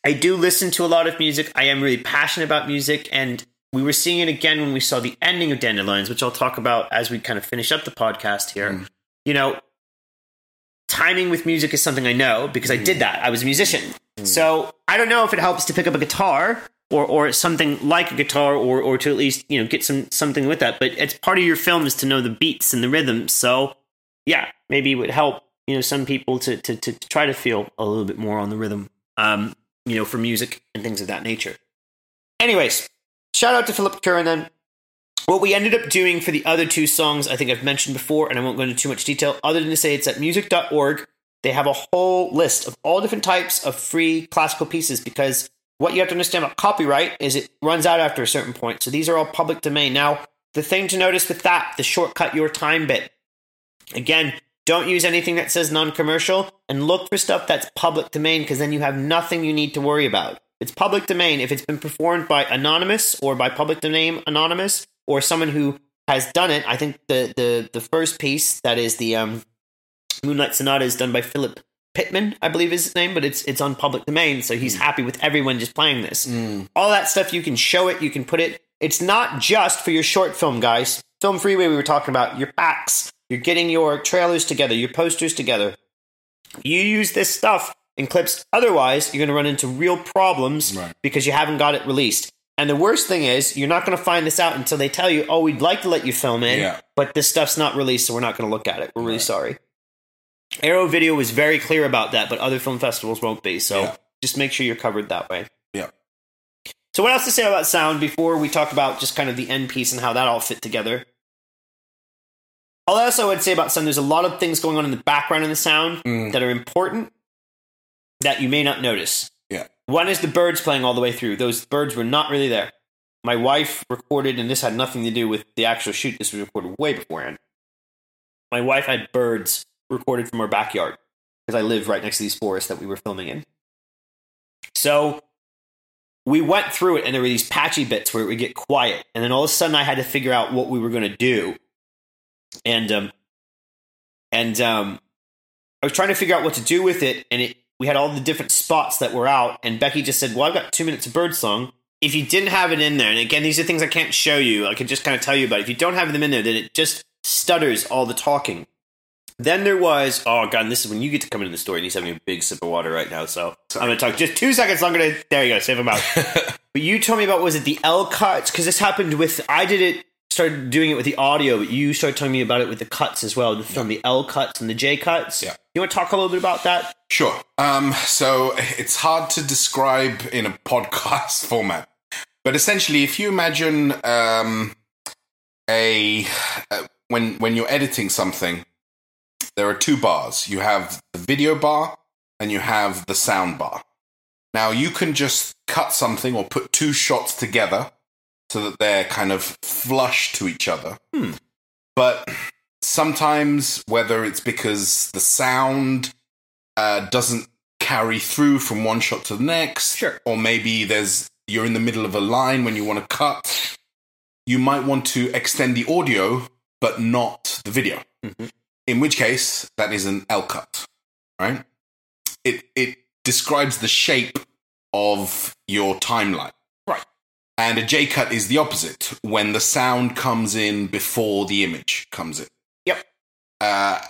I do listen to a lot of music. I am really passionate about music, and we were seeing it again when we saw the ending of Dandelions, which I'll talk about as we kind of finish up the podcast here. Mm. You know, timing with music is something I know because I did mm. that. I was a musician. Mm. So I don't know if it helps to pick up a guitar or or something like a guitar or or to at least, you know, get some something with that. But it's part of your film is to know the beats and the rhythms. So yeah, maybe it would help, you know, some people to to to, try to feel a little bit more on the rhythm. Um, you know, for music and things of that nature. Anyways, shout out to Philip Curran then. What we ended up doing for the other two songs, I think I've mentioned before, and I won't go into too much detail, other than to say it's at music.org. They have a whole list of all different types of free classical pieces because what you have to understand about copyright is it runs out after a certain point. So these are all public domain. Now, the thing to notice with that, the shortcut your time bit. Again, don't use anything that says non commercial and look for stuff that's public domain because then you have nothing you need to worry about. It's public domain. If it's been performed by anonymous or by public domain anonymous, or someone who has done it. I think the the the first piece that is the um, Moonlight Sonata is done by Philip Pittman, I believe is his name, but it's it's on public domain, so he's mm. happy with everyone just playing this. Mm. All that stuff you can show it, you can put it. It's not just for your short film, guys. Film Freeway, we were talking about your packs. You're getting your trailers together, your posters together. You use this stuff in clips. Otherwise, you're going to run into real problems right. because you haven't got it released. And the worst thing is, you're not going to find this out until they tell you, oh, we'd like to let you film in, yeah. but this stuff's not released, so we're not going to look at it. We're really right. sorry. Arrow Video was very clear about that, but other film festivals won't be. So yeah. just make sure you're covered that way. Yeah. So, what else to say about sound before we talk about just kind of the end piece and how that all fit together? All else I would say about sound, there's a lot of things going on in the background in the sound mm. that are important that you may not notice. Yeah. One is the birds playing all the way through. Those birds were not really there. My wife recorded, and this had nothing to do with the actual shoot. This was recorded way beforehand. My wife had birds recorded from our backyard because I live right next to these forests that we were filming in. So we went through it, and there were these patchy bits where it would get quiet, and then all of a sudden I had to figure out what we were going to do, and um, and um, I was trying to figure out what to do with it, and it we had all the different spots that were out, and Becky just said, "Well, I've got two minutes of birdsong. If you didn't have it in there, and again, these are things I can't show you. I can just kind of tell you about. It. If you don't have them in there, then it just stutters all the talking. Then there was, oh god, and this is when you get to come into the story, and he's having a big sip of water right now. So Sorry. I'm going to talk just two seconds longer. To, there you go, save him out. but you told me about was it the L cuts? Because this happened with I did it started doing it with the audio, but you started telling me about it with the cuts as well, the film, yeah. the L cuts and the J cuts. Yeah. You want to talk a little bit about that? Sure. Um, so it's hard to describe in a podcast format, but essentially, if you imagine um, a uh, when when you're editing something, there are two bars. You have the video bar and you have the sound bar. Now you can just cut something or put two shots together so that they're kind of flush to each other. Hmm. But sometimes, whether it's because the sound uh, doesn't carry through from one shot to the next, sure. or maybe there's you're in the middle of a line when you want to cut, you might want to extend the audio but not the video. Mm-hmm. In which case, that is an L cut, right? It it describes the shape of your timeline. And a J cut is the opposite when the sound comes in before the image comes in. Yep. Uh,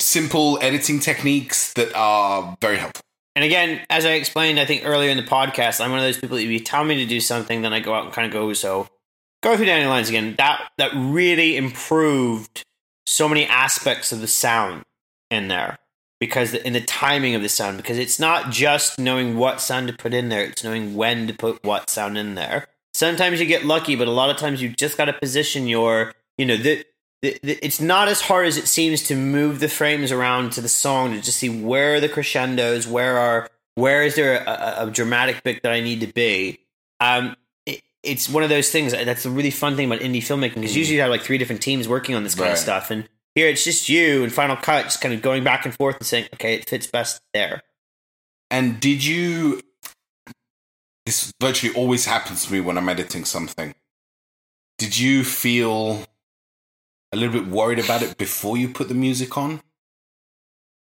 simple editing techniques that are very helpful. And again, as I explained, I think earlier in the podcast, I'm one of those people that if you tell me to do something, then I go out and kind of go, so go through Dandelions again. That that really improved so many aspects of the sound in there because in the timing of the sound because it's not just knowing what sound to put in there it's knowing when to put what sound in there Sometimes you get lucky, but a lot of times you just got to position your, you know, the, the, the, it's not as hard as it seems to move the frames around to the song to just see where are the crescendos, where are, where is there a, a dramatic bit that I need to be. Um, it, it's one of those things that's a really fun thing about indie filmmaking because usually you have like three different teams working on this kind Right. of stuff, and here it's just you and Final Cut just kind of going back and forth and saying, okay, it fits best there. And did you? This virtually always happens to me when I'm editing something. Did you feel a little bit worried about it before you put the music on?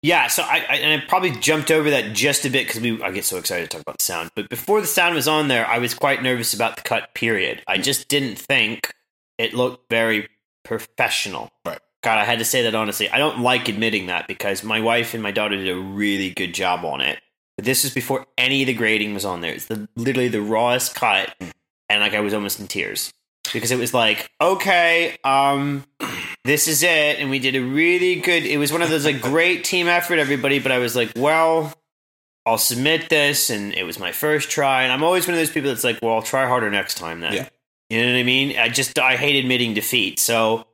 Yeah, so I, I and I probably jumped over that just a bit because we I get so excited to talk about the sound. But before the sound was on there, I was quite nervous about the cut. Period. I just didn't think it looked very professional. Right. God, I had to say that honestly. I don't like admitting that because my wife and my daughter did a really good job on it. But this was before any of the grading was on there. It's the, literally the rawest cut, and like I was almost in tears because it was like, okay, um, this is it, and we did a really good. It was one of those like great team effort, everybody. But I was like, well, I'll submit this, and it was my first try, and I'm always one of those people that's like, well, I'll try harder next time. Then, Yeah. you know what I mean? I just I hate admitting defeat, so.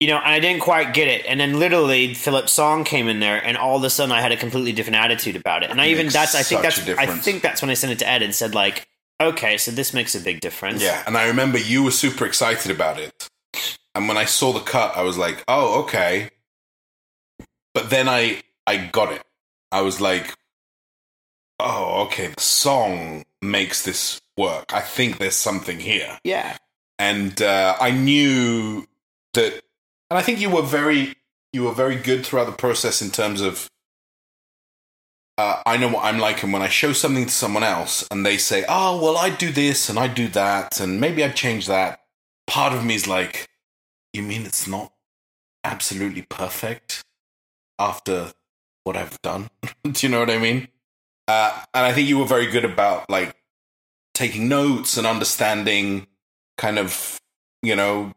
You know, and I didn't quite get it, and then literally Philip's song came in there, and all of a sudden I had a completely different attitude about it. And I even that's I think that's I think that's when I sent it to Ed and said like, okay, so this makes a big difference. Yeah, and I remember you were super excited about it. And when I saw the cut, I was like, "Oh, okay." But then I I got it. I was like, "Oh, okay, the song makes this work. I think there's something here." yeah, And uh, I knew that and I think you were very you were very good throughout the process in terms of uh, I know what I'm like, and when I show something to someone else and they say, "Oh, well, I do this and I do that, and maybe I'd change that," part of me is like, "You mean it's not absolutely perfect after what I've done?" do you know what I mean? Uh, and I think you were very good about like taking notes and understanding, kind of, you know,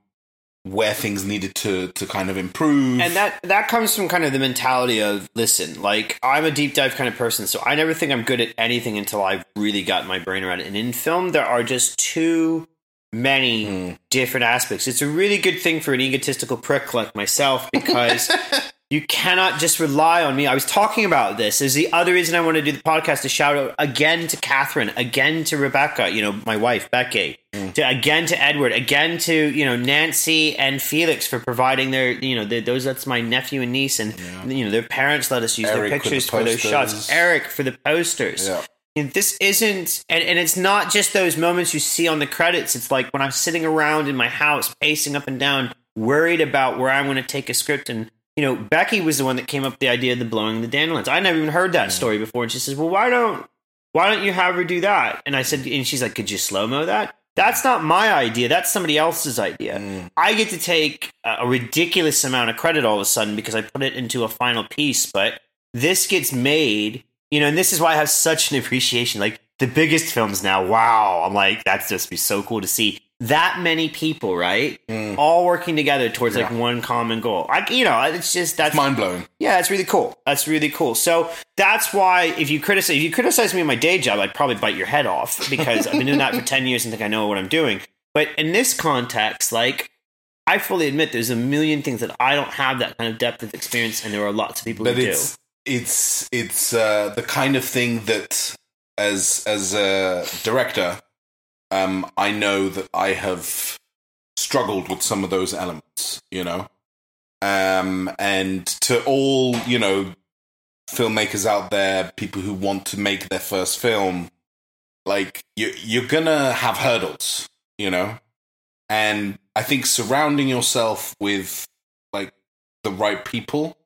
where things needed to to kind of improve. and that that comes from kind of the mentality of listen, like I'm a deep dive kind of person, so I never think I'm good at anything until I've really got my brain around it. And in film, there are just too many Mm. different aspects. It's a really good thing for an egotistical prick like myself because you cannot just rely on me. I was talking about this. Is the other reason I want to do the podcast to shout out again to Catherine, again to Rebecca, you know, my wife, Becky. To again to Edward, again to, you know, Nancy and Felix for providing their, you know, the, those, that's my nephew and niece, and, you know, their parents let us use Eric their with the pictures for those shots. Eric for the posters. Yeah. This isn't, and, and it's not just those moments you see on the credits. It's like when I'm sitting around in my house, pacing up and down, worried about where I'm going to take a script. And, you know, Becky was the one that came up with the idea of the blowing the dandelions. I never even heard that story before. And she says, well, why don't, why don't you have her do that? And I said, and she's like, could you slow mo that? That's not my idea. That's somebody else's idea. Mm. I get to take a a ridiculous amount of credit all of a sudden because I put it into a final piece, but this gets made, you know, and this is why I have such an appreciation. Like the biggest films now, wow, I'm like, that's just be so cool to see that many people, right? Mm. All working together towards like one common goal. Like, you know, it's just that's Mind blowing. yeah, that's really cool. That's really cool. So that's why if you criticize if you criticize me in my day job, I'd probably bite your head off because I've been doing that for ten years and think I know what I'm doing. But in this context, like I fully admit there's a million things that I don't have that kind of depth of experience, and there are lots of people but who it's it's it's uh, the kind of thing that as as a director um i know that i have struggled with some of those elements you know? Um and to all you know filmmakers out there people who want to make their first film like you you're gonna have hurdles you know? And i think surrounding yourself with like the right people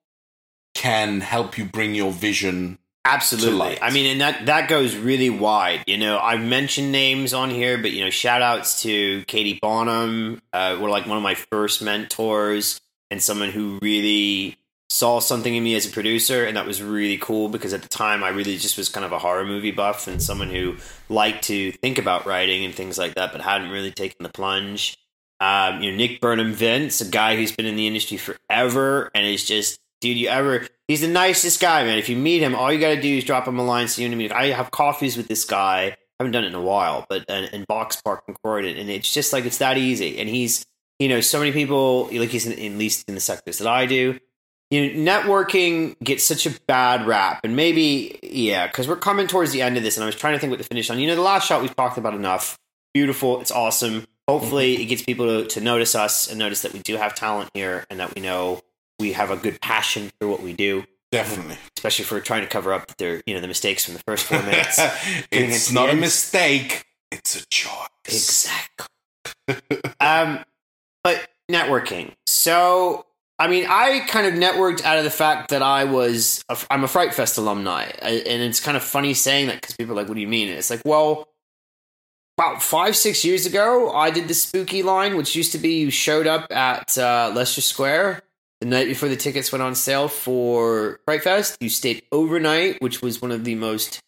can help you bring your vision Absolutely. I mean, and that that goes really wide. You know, I've mentioned names on here, but you know, shout outs to Katie Bonham, uh, were like one of my first mentors and someone who really saw something in me as a producer, and that was really cool because at the time I really just was kind of a horror movie buff and someone who liked to think about writing and things like that, but hadn't really taken the plunge. Um, you know, Nick Burnham Vince, a guy who's been in the industry forever and is just, dude, you ever, he's the nicest guy, man. If you meet him, all you got to do is drop him a line, see him. I have coffees with this guy I haven't done it in a while, but uh, in Box Park in Croydon, and it's just like it's that easy. And he's, you know, so many people like he's in, at least in the sectors that I do. You know, networking gets such a bad rap, and maybe yeah, because we're coming towards the end of this, and I was trying to think what the finish on. You know, the last shot we've talked about enough. Beautiful, it's awesome. Hopefully, it gets people to, to notice us and notice that we do have talent here, and that we know we have a good passion for what we do Definitely. especially for trying to cover up their you know the mistakes from the first four minutes. It's not a end. mistake. It's a choice. exactly. um, but networking. So I mean, I kind of networked out of the fact that I was a, I'm a Fright Fest alumni, and it's kind of funny saying that because people are like, "What do you mean?" And it's like, well. About five, six years ago, I did the spooky line, which used to be you showed up at uh, Leicester Square the night before the tickets went on sale for Fright Fest. You stayed overnight, which was one of the most,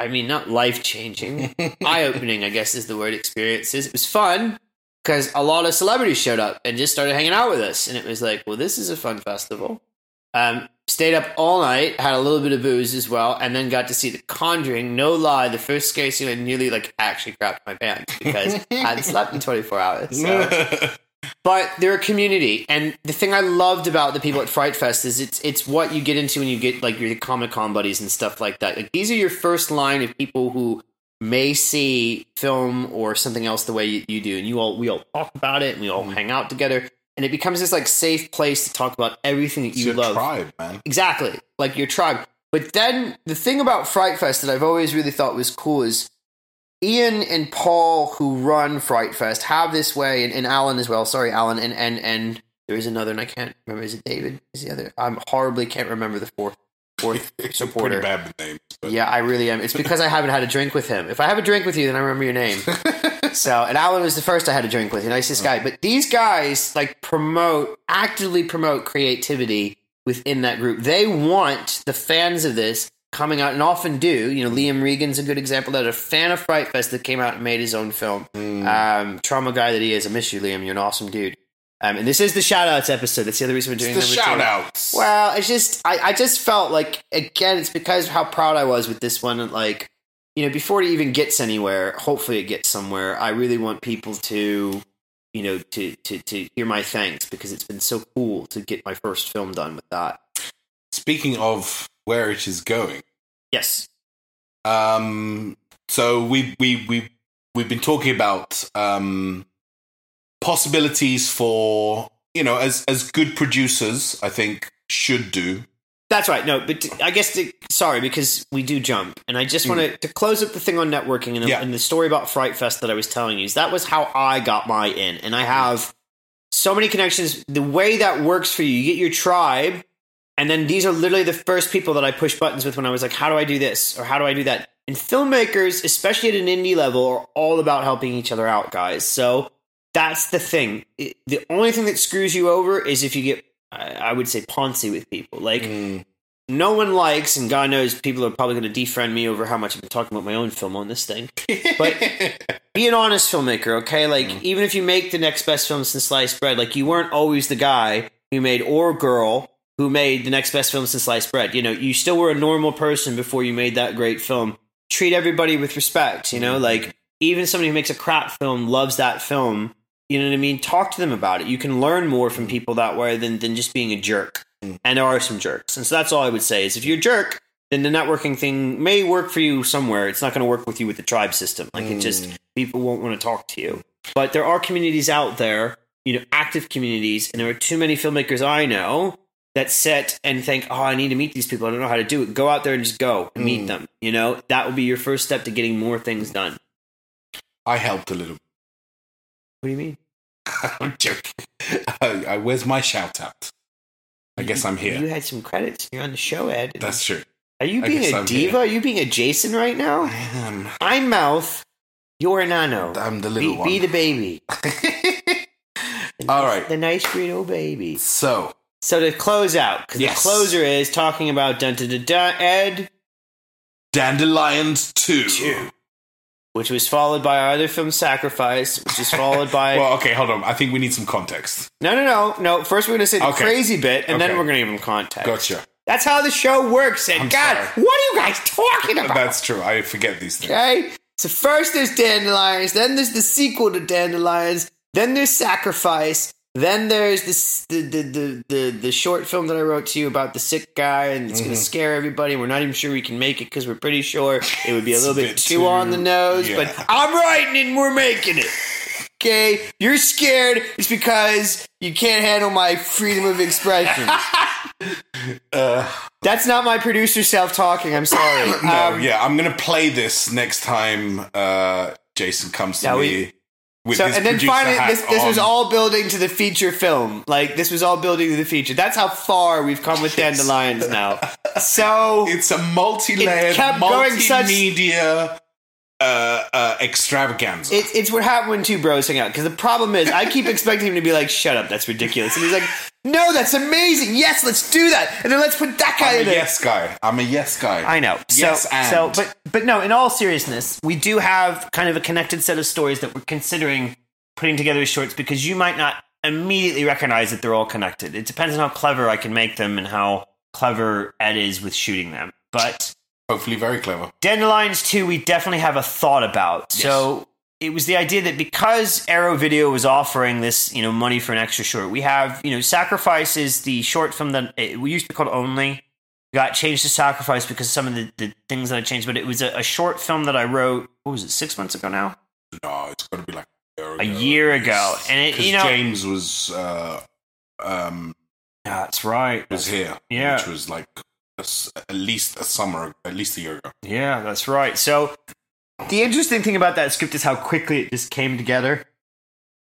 I mean, not life changing, eye opening, I guess is the word experiences. It was fun because a lot of celebrities showed up and just started hanging out with us. And it was like, well, this is a fun festival. Um, stayed up all night, had a little bit of booze as well, and then got to see The Conjuring. No lie, the first scary scene, I nearly like actually crapped my pants because I hadn't slept in 24 hours. So but they're a community and the thing i loved about the people at fright fest is it's it's what you get into when you get like your comic-con buddies and stuff like that like these are your first line of people who may see film or something else the way you, you do and you all we all talk about it and we all mm-hmm. hang out together and it becomes this like safe place to talk about everything that It's you your love tribe, man. Exactly, like your tribe. But then the thing about Fright Fest that I've always really thought was cool is Ian and Paul, who run Fright Fest, have this way, and, and Alan as well. Sorry, Alan, and and and there is another, and I can't remember. Is it David? Is the other? I'm horribly can't remember the fourth fourth supporter. Pretty bad with names. But Yeah, I really am. It's because I haven't had a drink with him. If I have a drink with you, then I remember your name. so, and Alan was the first I had a drink with, the nicest oh. guy. But these guys like promote, actively promote creativity within that group. They want the fans of this coming out, and often do. You know, Liam Regan's a good example. That a fan of Fright Fest that came out and made his own film. Um, Troma guy that he is. I miss you, Liam. You're an awesome dude. Um, and this is the shout outs episode. That's the other reason we're doing the number shout outs. Well, it's just I, I just felt like again, it's because of how proud I was with this one. Like, you know, before it even gets anywhere, hopefully it gets somewhere. I really want people to, you know, to to to hear my thanks because it's been so cool to get my first film done with that. Speaking of where it is going, Yes. um, so we we we we've been talking about um, possibilities for you know as as good producers, I think should do. That's right. No, but I guess the, sorry because we do jump, and I just want to to close up the thing on networking and, the- Yeah. and the story about Fright Fest that I was telling you. Is that was how I got my in, and I have so many connections. The way that works for you, you get your tribe, and then these are literally the first people that I push buttons with when I was like, "How do I do this?" or "How do I do that?" And filmmakers, especially at an indie level, are all about helping each other out, guys. So that's the thing. It- the only thing that screws you over is if you get, I I would say, poncy with people. Like Mm. no one likes, and God knows people are probably going to defriend me over how much I've been talking about my own film on this thing. But be an honest filmmaker, okay? Like, even if you make the next best film since sliced bread, like, you weren't always the guy who made or girl who made the next best film since sliced bread. You know, you still were a normal person before you made that great film. Treat everybody with respect, you know? Like, even somebody who makes a crap film loves that film. You know what I mean? Talk to them about it. You can learn more from people that way than, than just being a jerk. And there are some jerks. And so that's all I would say is if you're a jerk, then the networking thing may work for you somewhere. It's not going to work with you with the tribe system. Like it just mm. people won't want to talk to you. But there are communities out there, you know, active communities, and there are too many filmmakers I know that sit and think, "Oh, I need to meet these people. I don't know how to do it." Go out there and just go and meet them. You know, that will be your first step to getting more things done. I helped a little. What do you mean? I'm joking. Uh, where's my shout out? I guess I'm here. You had some credits. You're on the show, Ed. That's true. are you being a I'm diva? here. Are you being a Jason right now? I am. I'm Mouth. You're a Nano. I'm the little Be, one. be the baby. All right. The nice little baby. So So to close out, because Yes. the closer is talking about dun dun dun dun Ed, Dandelions two. Two. which was followed by our other film Sacrifice, which is followed by Well, okay, hold on. I think we need some context. no no no no. First we're gonna say the Okay. crazy bit, and then we're gonna give them context. Gotcha. That's how the show works. And I'm God, sorry. what are you guys talking about? That's true. I forget these things. Okay. So first there's Dandelions, then there's the sequel to Dandelions, then there's Sacrifice, then there's this the the the the, the short film that I wrote to you about the sick guy, and it's Mm-hmm. going to scare everybody. We're not even sure we can make it because we're pretty sure it would be a little bit bit too, too- on the nose. yeah. But I'm writing it, and we're making it. Okay, you're scared. It's because you can't handle my freedom of expression. Uh, That's not my producer self talking. I'm sorry. no, Um, yeah, I'm gonna play this next time uh, Jason comes to me we- So and then finally, this, this was all building to the feature film. Like this was all building to the feature. That's how far we've come with Dandelions now. So It's a multi-layered, It kept going such- multimedia uh, uh, extravaganza. it, it's what happened when two bros hang out. Because the problem is, I keep expecting him to be like, "Shut up, that's ridiculous," and he's like, "No, that's amazing. Yes, let's do that." And then let's put that guy in. I'm in a it. yes guy. I'm a yes guy. I know. So, Yes, and. so, but but no. In all seriousness, we do have kind of a connected set of stories that we're considering putting together as shorts because you might not immediately recognize that they're all connected. It depends on how clever I can make them and how clever Ed is with shooting them. But Hopefully, very clever. Dandelions 2, we definitely have a thought about. So it was the idea that because Arrow Video was offering this, you know, money for an extra short, we have, you know, Sacrifice is the short film that it, we used to call called Only. Got changed to Sacrifice because some of the, the things that I changed, but it was a, a short film that I wrote, what was it, six months ago now? No, it's got to be like a year A ago. year ago. And it, you know, James was uh, um, Yeah, that's right. was here. Yeah. which was like a at least a summer, at least a year ago. Yeah, that's right. So the interesting thing about that script is how quickly it just came together.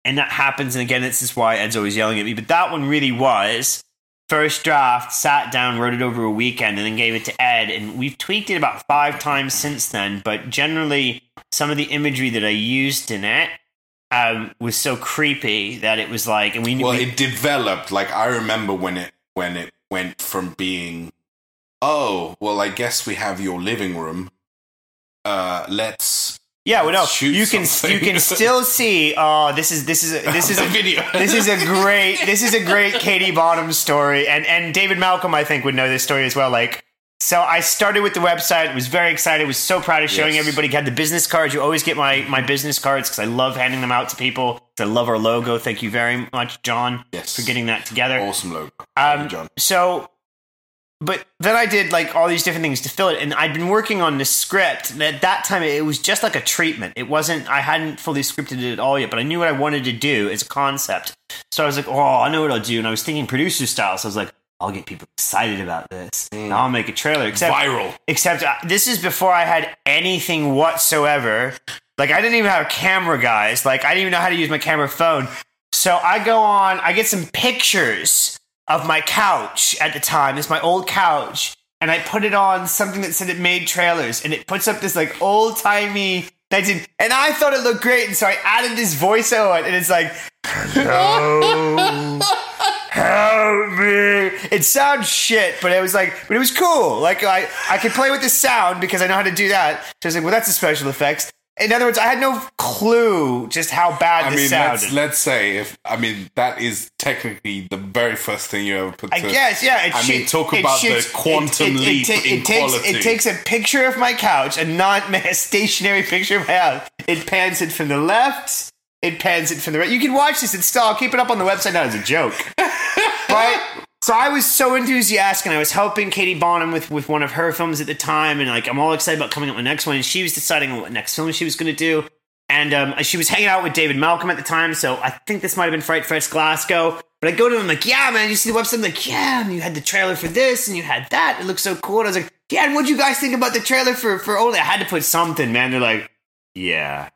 And that happens, and again, this is why Ed's always yelling at me. But that one really was first draft, sat down, wrote it over a weekend, and then gave it to Ed. And we've tweaked it about five times since then. But generally, some of the imagery that I used in it um, was so creepy that it was like, and we Well, we- it developed. Like I remember when it when it went from being, oh, well, I guess we have your living room. Uh, let's yeah, well, no, you can something. you can still see. Oh, this is this is a, this is a video. this is a great this is a great Katie Bonham story and and David Malcolm I think would know this story as well like so I started with the website was very excited was so proud of showing Yes. everybody had the business cards you always get my my business cards because I love handing them out to people. I love our logo thank you very much John Yes. for getting that together awesome logo. um, John. So, but then I did like all these different things to fill it, and I'd been working on this script. And at that time, it was just like a treatment. It wasn't. I hadn't fully scripted it at all yet, but I knew what I wanted to do as a concept. So I was like, oh, I know what I'll do. And I was thinking producer style. So I was like, I'll get people excited about this. And I'll make a trailer. Except Viral. Except uh, this is before I had anything whatsoever. Like I didn't even have a camera, guys. Like I didn't even know how to use my camera phone. So I go on, I get some pictures of my couch at the time. It's my old couch. And I put it on something that said it made trailers. And it puts up this like old timey 19. And I thought it looked great. And so I added this voice on. And it's like, hello. Help me! It sounds shit, but it was like, but it was cool. Like I, I could play with the sound because I know how to do that. So I was like, well, that's a special effects. In other words, I had no clue just how bad I this mean, sounded. let's, let's say if I mean that is technically the very first thing you ever put. I to, guess, yeah. It I mean, talk it about the shits- quantum leap ta- in it takes, quality. It takes a picture of my couch, a not a stationary picture of my house. It pans it from the left. It pans it from the right. You can watch this and still. Keep it up on the website now as a joke, right? So I was so enthusiastic, and I was helping Katie Bonham with, with one of her films at the time, and like I'm all excited about coming up with the next one. And she was deciding what next film she was going to do, and um, she was hanging out with David Malcolm at the time. So I think this might have been Fright Fest Glasgow. But I go to him like, yeah, man, you see the website? I'm like, yeah, and you had the trailer for this, and you had that. It looks so cool. And I was like, yeah, and what'd you guys think about the trailer for for Only? I had to put something, man. They're like, yeah.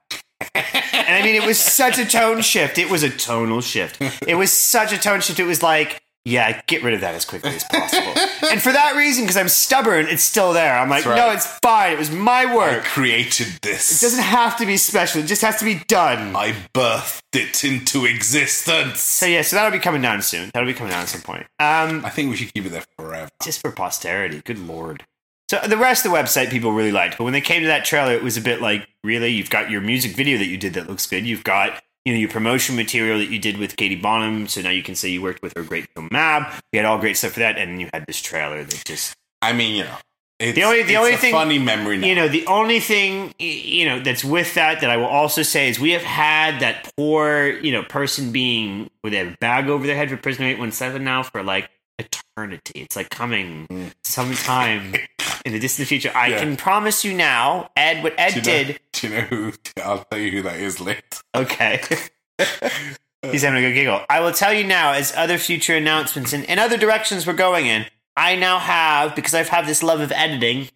and I mean, it was such a tone shift. It was a tonal shift. It was such a tone shift. It was like, yeah, get rid of that as quickly as possible. and for that reason, because I'm stubborn, it's still there. I'm like, That's no, it's fine. It was my I work. created this. It doesn't have to be special. It just has to be done. I birthed it into existence. So yeah, so that'll be coming down soon. That'll be coming down at some point. Um, I think we should keep it there forever. just for posterity. Good lord. So the rest of the website people really liked, but when they came to that trailer, it was a bit like, really, you've got your music video that you did that looks good. You've got you know your promotion material that you did with Katie Bonham, so now you can say you worked with her great film Mab. You had all great stuff for that, and you had this trailer that just I mean, you know, It's, The only- the only a thing- funny memory now. You know, the only thing you know that's with that that I will also say is we have had that poor you know person being with a bag over their head for prisoner eight one seven now for like eternity. It's like coming mm. sometime in the distant future. I Yeah. can promise you now, Ed. What Ed do you know, did. Do you know who? I'll tell you who that is later. Okay. He's having a good giggle. I will tell you now, as other future announcements and, and other directions we're going in, I now have, because I've had this love of editing,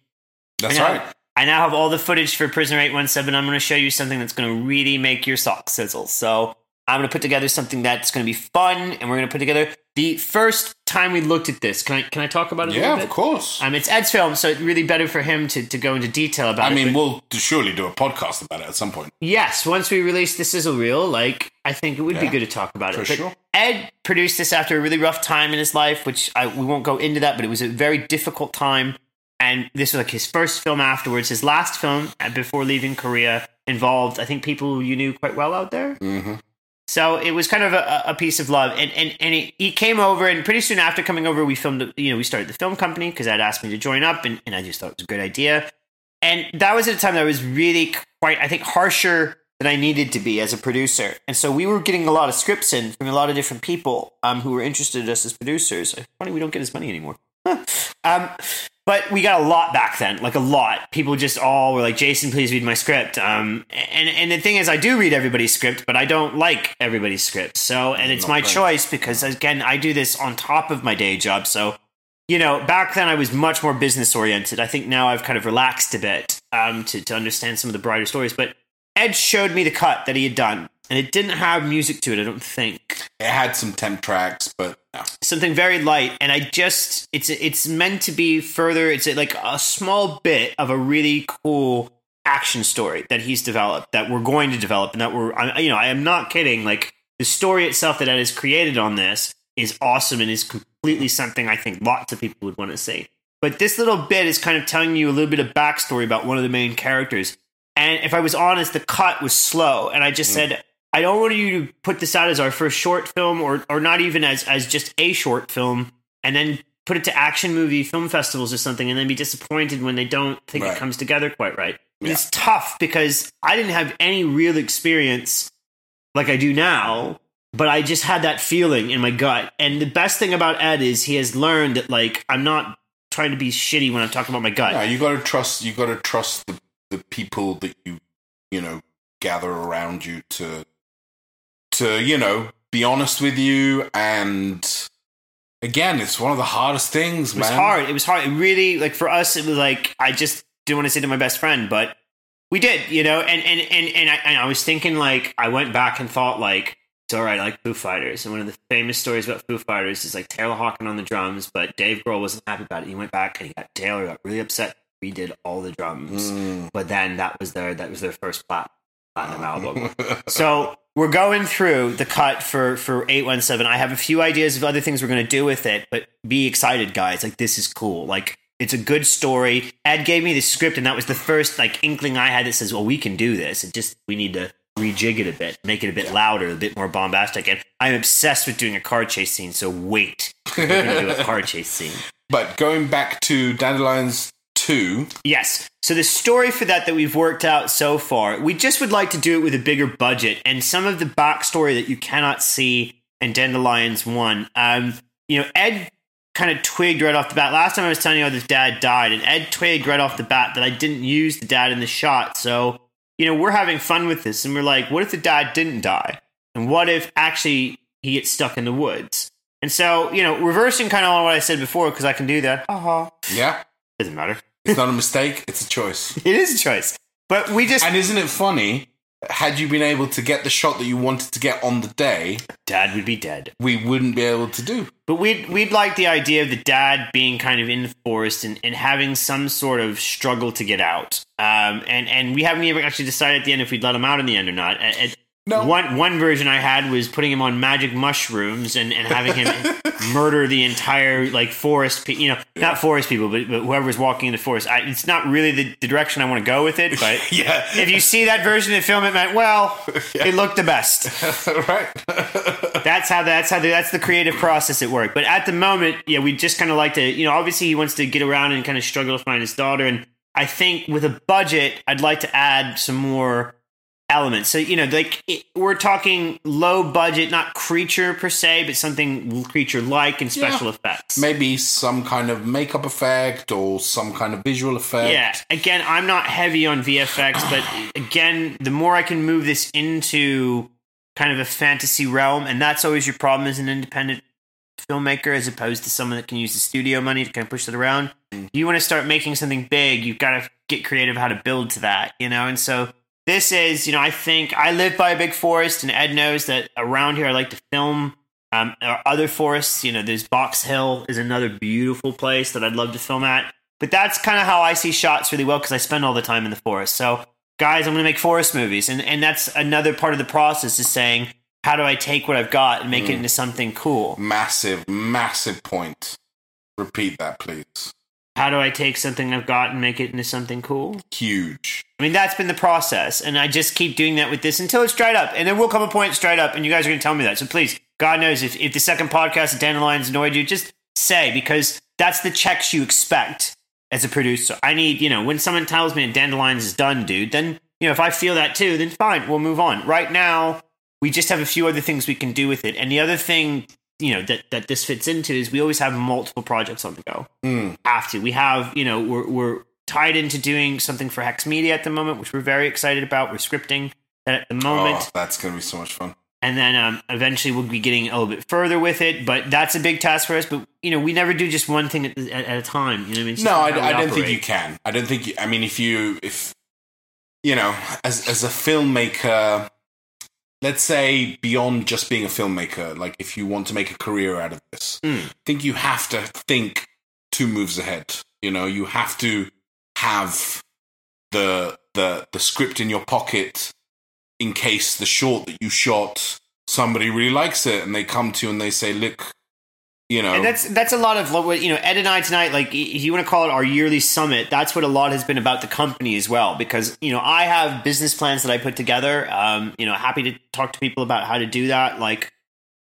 That's I now, right. I now have all the footage for Prisoner 817. I'm going to show you something that's going to really make your socks sizzle. So I'm going to put together something that's going to be fun, and we're going to put together the first time we looked at this. Can I can I talk about it a Yeah, of course. Um, it's Ed's film, so it's really better for him to, to go into detail about it. I it. mean, we'll surely do a podcast about it at some point. Yes, once we release the sizzle reel, like I think it would be Yeah, good to talk about for it. But sure. Ed produced this after a really rough time in his life, which I, we won't go into that, but it was a very difficult time. And this was like his first film afterwards. His last film uh, before leaving Korea involved, I think, people you knew quite well out there. hmm So it was kind of a, a piece of love, and and and he, he came over, and pretty soon after coming over, we filmed. You know, we started the film company because Ed asked me to join up, and, and I just thought it was a good idea. And that was at a time that was really quite, I think, harsher than I needed to be as a producer. And so we were getting a lot of scripts in from a lot of different people um, who were interested in us as producers. Funny, we don't get as money anymore. um, but we got a lot back then, like a lot. People just all were like, "Jason, please read my script." Um, and and the thing is, I do read everybody's script, but I don't like everybody's script. So, and it's Not my right. choice because again, I do this on top of my day job. So, you know, back then I was much more business oriented. I think now I've kind of relaxed a bit um, to to understand some of the brighter stories. But Ed showed me the cut that he had done, and it didn't have music to it. I don't think It had some temp tracks, but. Something very light and i just it's it's meant to be further it's like a small bit of a really cool action story that he's developed that we're going to develop and that we're I, you know i am not kidding like the story itself that ed has created on this is awesome and is completely something i think lots of people would want to see. But this little bit is kind of telling you a little bit of backstory about one of the main characters and if i was honest the cut was slow and i just mm. said I don't want you to put this out as our first short film, or or not even as as just a short film, and then put it to action movie film festivals or something, and then be disappointed when they don't think Right. it comes together quite right. Yeah. It's tough because I didn't have any real experience like I do now, but I just had that feeling in my gut. And the best thing about Ed is he has learned that like I'm not trying to be shitty when I'm talking about my gut. Yeah, you got to trust. You got to trust the the people that you you know gather around you to to you know be honest with you. And again, it's one of the hardest things, man. It was hard. It was hard. It really like for us. It was like I just didn't want to say to my best friend, but we did, you know. And and and and I, and I was thinking like I went back and thought like it's all right. I like Foo Fighters, and one of the famous stories about Foo Fighters is like Taylor Hawkins on the drums, but Dave Grohl wasn't happy about it. He went back and he got Taylor got really upset. We did all the drums, Mm. but then that was their that was their first plat- platinum album. So we're going through the cut for for eight one seven. I have a few ideas of other things we're going to do with it, but be excited, guys! Like this is cool. Like it's a good story. Ed gave me the script, and that was the first like inkling I had that says, "Well, we can do this. It just we need to rejig it a bit, make it a bit louder, a bit more bombastic." And I'm obsessed with doing a car chase scene. So wait, we're going to do a car chase scene. but going back to Dandelions two, Yes. So the story for that that we've worked out so far, we just would like to do it with a bigger budget and some of the backstory that you cannot see in Dandelions One. Um, you know, Ed kind of twigged right off the bat. Last time I was telling you how this dad died, and Ed twigged right off the bat that I didn't use the dad in the shot. So, you know, we're having fun with this, and we're like, what if the dad didn't die? And what if actually he gets stuck in the woods? And so, you know, reversing kind of on what I said before, because I can do that. Uh-huh. yeah, Doesn't matter. It's not a mistake; it's a choice. It is a choice. But we just And isn't it funny? Had you been able to get the shot that you wanted to get on the day, dad would be dead. we wouldn't be able to do. But we'd we'd like the idea of the dad being kind of in the forest and, and having some sort of struggle to get out. Um and, and we haven't even actually decided at the end if we'd let him out in the end or not. And, and No. One one version I had was putting him on magic mushrooms and, and having him murder the entire like forest. Pe- you know, not forest people, but, but whoever's walking in the forest. I, it's not really the, the direction I want to go with it. But Yeah. if you see that version of the film, it meant well, it looked the best. right. That's how that's how the, that's the creative process at work. But at the moment, yeah, we just kind of like to, you know, obviously he wants to get around and kind of struggle to find his daughter, and I think with a budget, I'd like to add some more elements. So you know, like it, we're talking low budget, not creature per se, but something creature like and special Yeah. effects. Maybe some kind of makeup effect or some kind of visual effect. Yeah. Again, I'm not heavy on VFX, but again, the more I can move this into kind of a fantasy realm, and that's always your problem as an independent filmmaker, as opposed to someone that can use the studio money to kind of push it around. Mm. You want to start making something big, you've got to get creative how to build to that, you know. And so this is, you know, I think I live by a big forest, and Ed knows that around here I like to film. Um, other forests, you know, there's Box Hill is another beautiful place that I'd love to film at. But that's kind of how I see shots really well because I spend all the time in the forest. So, guys, I'm going to make forest movies, and and that's another part of the process is saying how do I take what I've got and make it into something cool? Massive, massive point. Repeat that, please. How do I take something I've got and make it into something cool? Huge. I mean, that's been the process, and I just keep doing that with this until it's dried up, and there will come a point straight up, and you guys are going to tell me that. So please, God knows, if if the second podcast of Dandelions annoyed you, just say because that's the checks you expect as a producer. I need, you know, when someone tells me a Dandelions is done, dude, then you know if I feel that too, then fine, we'll move on. Right now, we just have a few other things we can do with it, and the other thing. You know that that this fits into is we always have multiple projects on the go Mm. have to. We have, you know, we're, we're tied into doing something for Hex Media at the moment, which we're very excited about. We're scripting that at the moment. Oh, that's going to be so much fun. And then um, eventually we'll be getting a little bit further with it. But that's a big task for us. But, you know, we never do just one thing at, at, at a time. You know what I mean? It's No, I, I don't think you can. I don't think. You, I mean, if you, if you know, as as a filmmaker, let's say beyond just being a filmmaker, like if you want to make a career out of this, Mm. I think you have to think two moves ahead. You know, you have to have the the the script in your pocket in case the short that you shot somebody really likes it and they come to you and they say, "Look, you know, And that's that's a lot of what you know. Ed and I tonight, like if you want to call it our yearly summit, that's what a lot has been about the company as well. Because you know, I have business plans that I put together. Um, you know, happy to talk to people about how to do that. Like,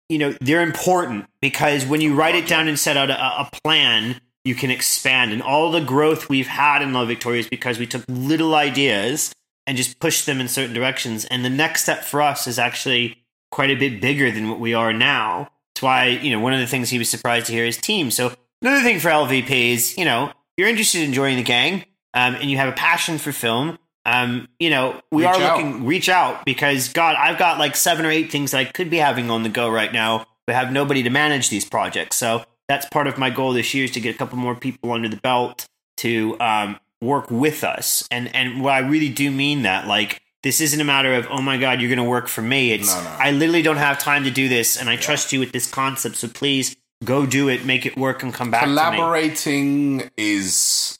you know, they're important because when you write it down and set out a, a plan, you can expand. And all the growth we've had in Love Victoria is because we took little ideas and just pushed them in certain directions. And the next step for us is actually quite a bit bigger than what we are now. That's why, you know, one of the things he was surprised to hear is team. So another thing for LVP is, you know, you're interested in joining the gang um, and you have a passion for film. Um, you know, we Reach are out. looking reach out because God, I've got like seven or eight things that I could be having on the go right now, but have nobody to manage these projects. So that's part of my goal this year is to get a couple more people under the belt to um, work with us. And and what I really do mean that, like this isn't a matter of oh my god you're going to work for me. It's No, no. I literally don't have time to do this, and I trust you with this concept. So please go do it, make it work, and come back to me. collaborating is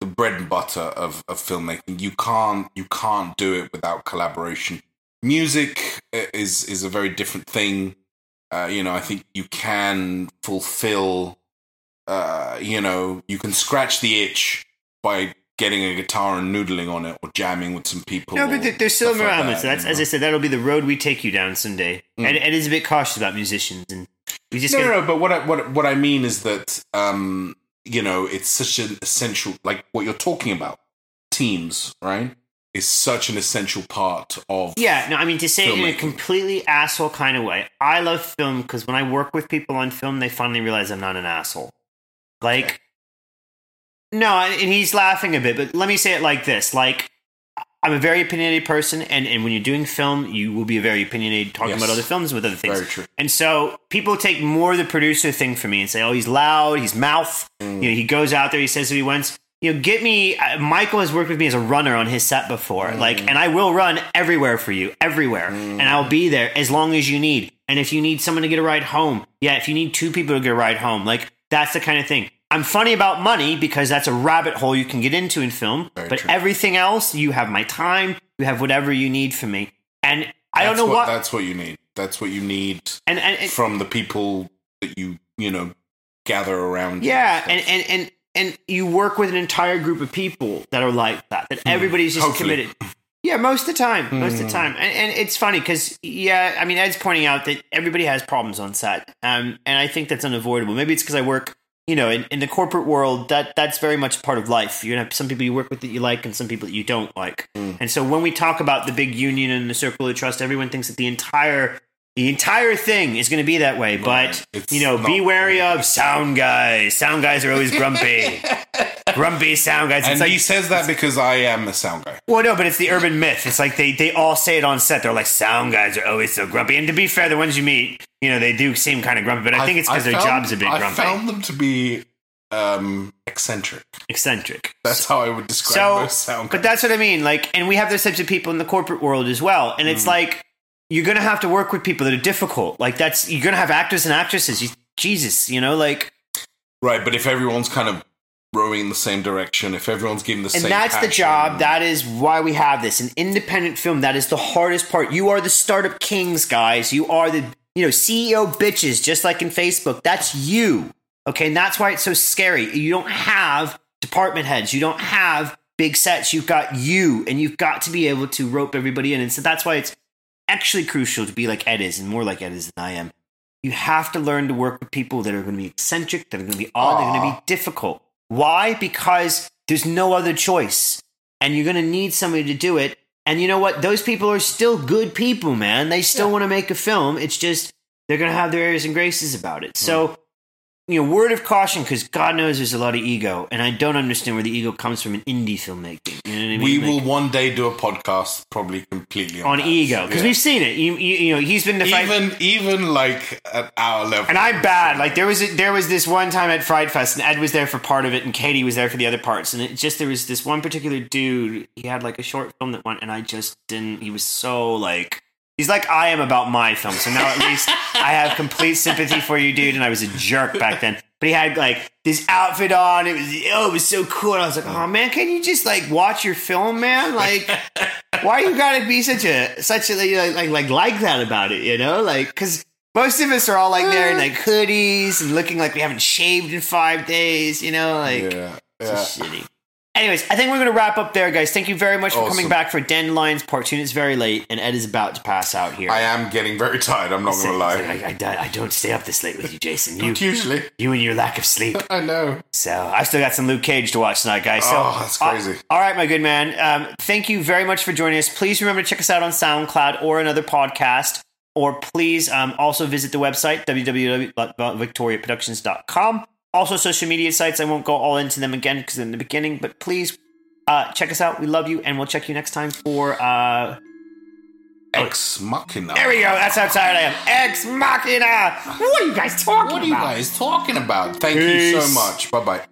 the bread and butter of, of filmmaking. You can't you can't do it without collaboration. Music is is a very different thing. Uh, you know, I think you can fulfill. Uh, you know, you can scratch the itch by getting a guitar and noodling on it, or jamming with some people. No, but there's still more like elements. that, That's you as I said, that'll be the road we take you down someday. Mm. And is a bit cautious about musicians, and we just no, gotta- no, no. But what I, what what I mean is that um, you know it's such an essential, like what you're talking about, teams, right? Is such an essential part of Yeah, no, I mean to say it in a completely asshole kind of way. I love film because when I work with people on film, they finally realize I'm not an asshole. Like, no, and he's laughing a bit, but let me say it like this: like, I'm a very opinionated person, and and when you're doing film, you will be a very opinionated talking Yes. about other films with other things. Very true. And so people take more the producer thing from me and say, "Oh, he's loud, he's mouth." Mm. You know, he goes out there, he says what he wants. You know, get me. Uh, Michael has worked with me as a runner on his set before, Mm. like, and I will run everywhere for you, everywhere, and I'll be there as long as you need. And if you need someone to get a ride home, yeah, if you need two people to get a ride home, like that's the kind of thing. I'm funny about money because that's a rabbit hole you can get into in film. Very but true. everything else, you have my time, you have whatever you need from me. And I don't know what, That's what you need. That's what you need and, and, and from the people that you you know gather around. yeah, and, and and and you work with an entire group of people that are like that. That everybody's just Hmm. Hopefully. committed. Yeah, most of the time, most Hmm. of the time, and, and it's funny because yeah, I mean, Ed's pointing out that everybody has problems on set, um, and I think that's unavoidable. Maybe it's because I work, you know, in, in the corporate world. That that's very much part of life. You're have some people you work with that you like, and some people that you don't like. Hmm. And so when we talk about the big union and the circle of trust, everyone thinks that the entire the entire thing is going to be that way. But It's you know, be wary of sound guys. Sound guys are always grumpy. grumpy sound guys. And It's like he says that because I am a sound guy. well, no, but it's the urban myth. It's like they, they all say it on set. They're like, sound guys are always so grumpy. And to be fair, the ones you meet, you know, they do seem kind of grumpy, but I think it's because their found- job's a bit grumpy. I found them to be um, eccentric. eccentric. That's how I would describe So, most sound but that's what I mean. Like, and we have those types of people in the corporate world as well. And Mm. it's like, you're going to have to work with people that are difficult. Like, that's, you're going to have actors and actresses. You, Jesus, you know, like, Right, but if everyone's kind of rowing in the same direction, if everyone's giving the and same and that's the job. That is why we have this. An independent film. That is the hardest part. You are the startup kings, guys. You are the you know CEO bitches, just like in Facebook. That's you. Okay, and that's why it's so scary. You don't have department heads. You don't have big sets. You've got you, and you've got to be able to rope everybody in. And so that's why it's actually crucial to be like Ed is, and more like Ed is than I am. You have to learn to work with people that are going to be eccentric, that are going to be odd, they're going to be difficult. Why? Because there's no other choice. And you're going to need somebody to do it. And you know what? Those people are still good people, man. They still want to make a film. It's just they're going to have their airs and graces about it. So, you know, word of caution, because God knows there's a lot of ego. And I don't understand where the ego comes from in indie filmmaking. You know what I mean? We Like, will one day do a podcast probably completely on, on ego. Because Yeah. we've seen it. You, you, you know, he's been fight. even even like at our level. And I'm bad. Like there was a, there was this one time at Fright Fest, and Ed was there for part of it, and Katie was there for the other parts. And it just there was this one particular dude. He had like a short film that went, and I just didn't. He was so like. He's like I am about my film, so now at least I have complete sympathy for you, dude. And I was a jerk back then, but he had like this outfit on. It was oh, it was so cool. And I was like, oh man, can you just like watch your film, man? Like, why you gotta be such a such a like like like, like that about it? You know, like because most of us are all like there in like hoodies and looking like we haven't shaved in five days. You know, like yeah, yeah. just shitty. Anyways, I think we're going to wrap up there, guys. Thank you very much for coming back for Dandelions Part 2. It's very late, and Ed is about to pass out here. I am getting very tired. I'm not gonna like, lie. I, I, I don't stay up this late with you, Jason. You, Usually, you and your lack of sleep. I know. So I've still got some Luke Cage to watch tonight, guys. So, Oh, that's crazy. uh, all right, my good man. Um, thank you very much for joining us. Please remember to check us out on SoundCloud or another podcast. Or please um, also visit the website, www.victoriaproductions.com. Also, social media sites. I won't go all into them again because in the beginning, but please uh, check us out. We love you, and we'll check you next time for. Uh, Ex machina. there we go. That's how tired I am. Ex Machina. What are you guys talking about? What are you about? guys talking about? Thank you so much. Bye bye.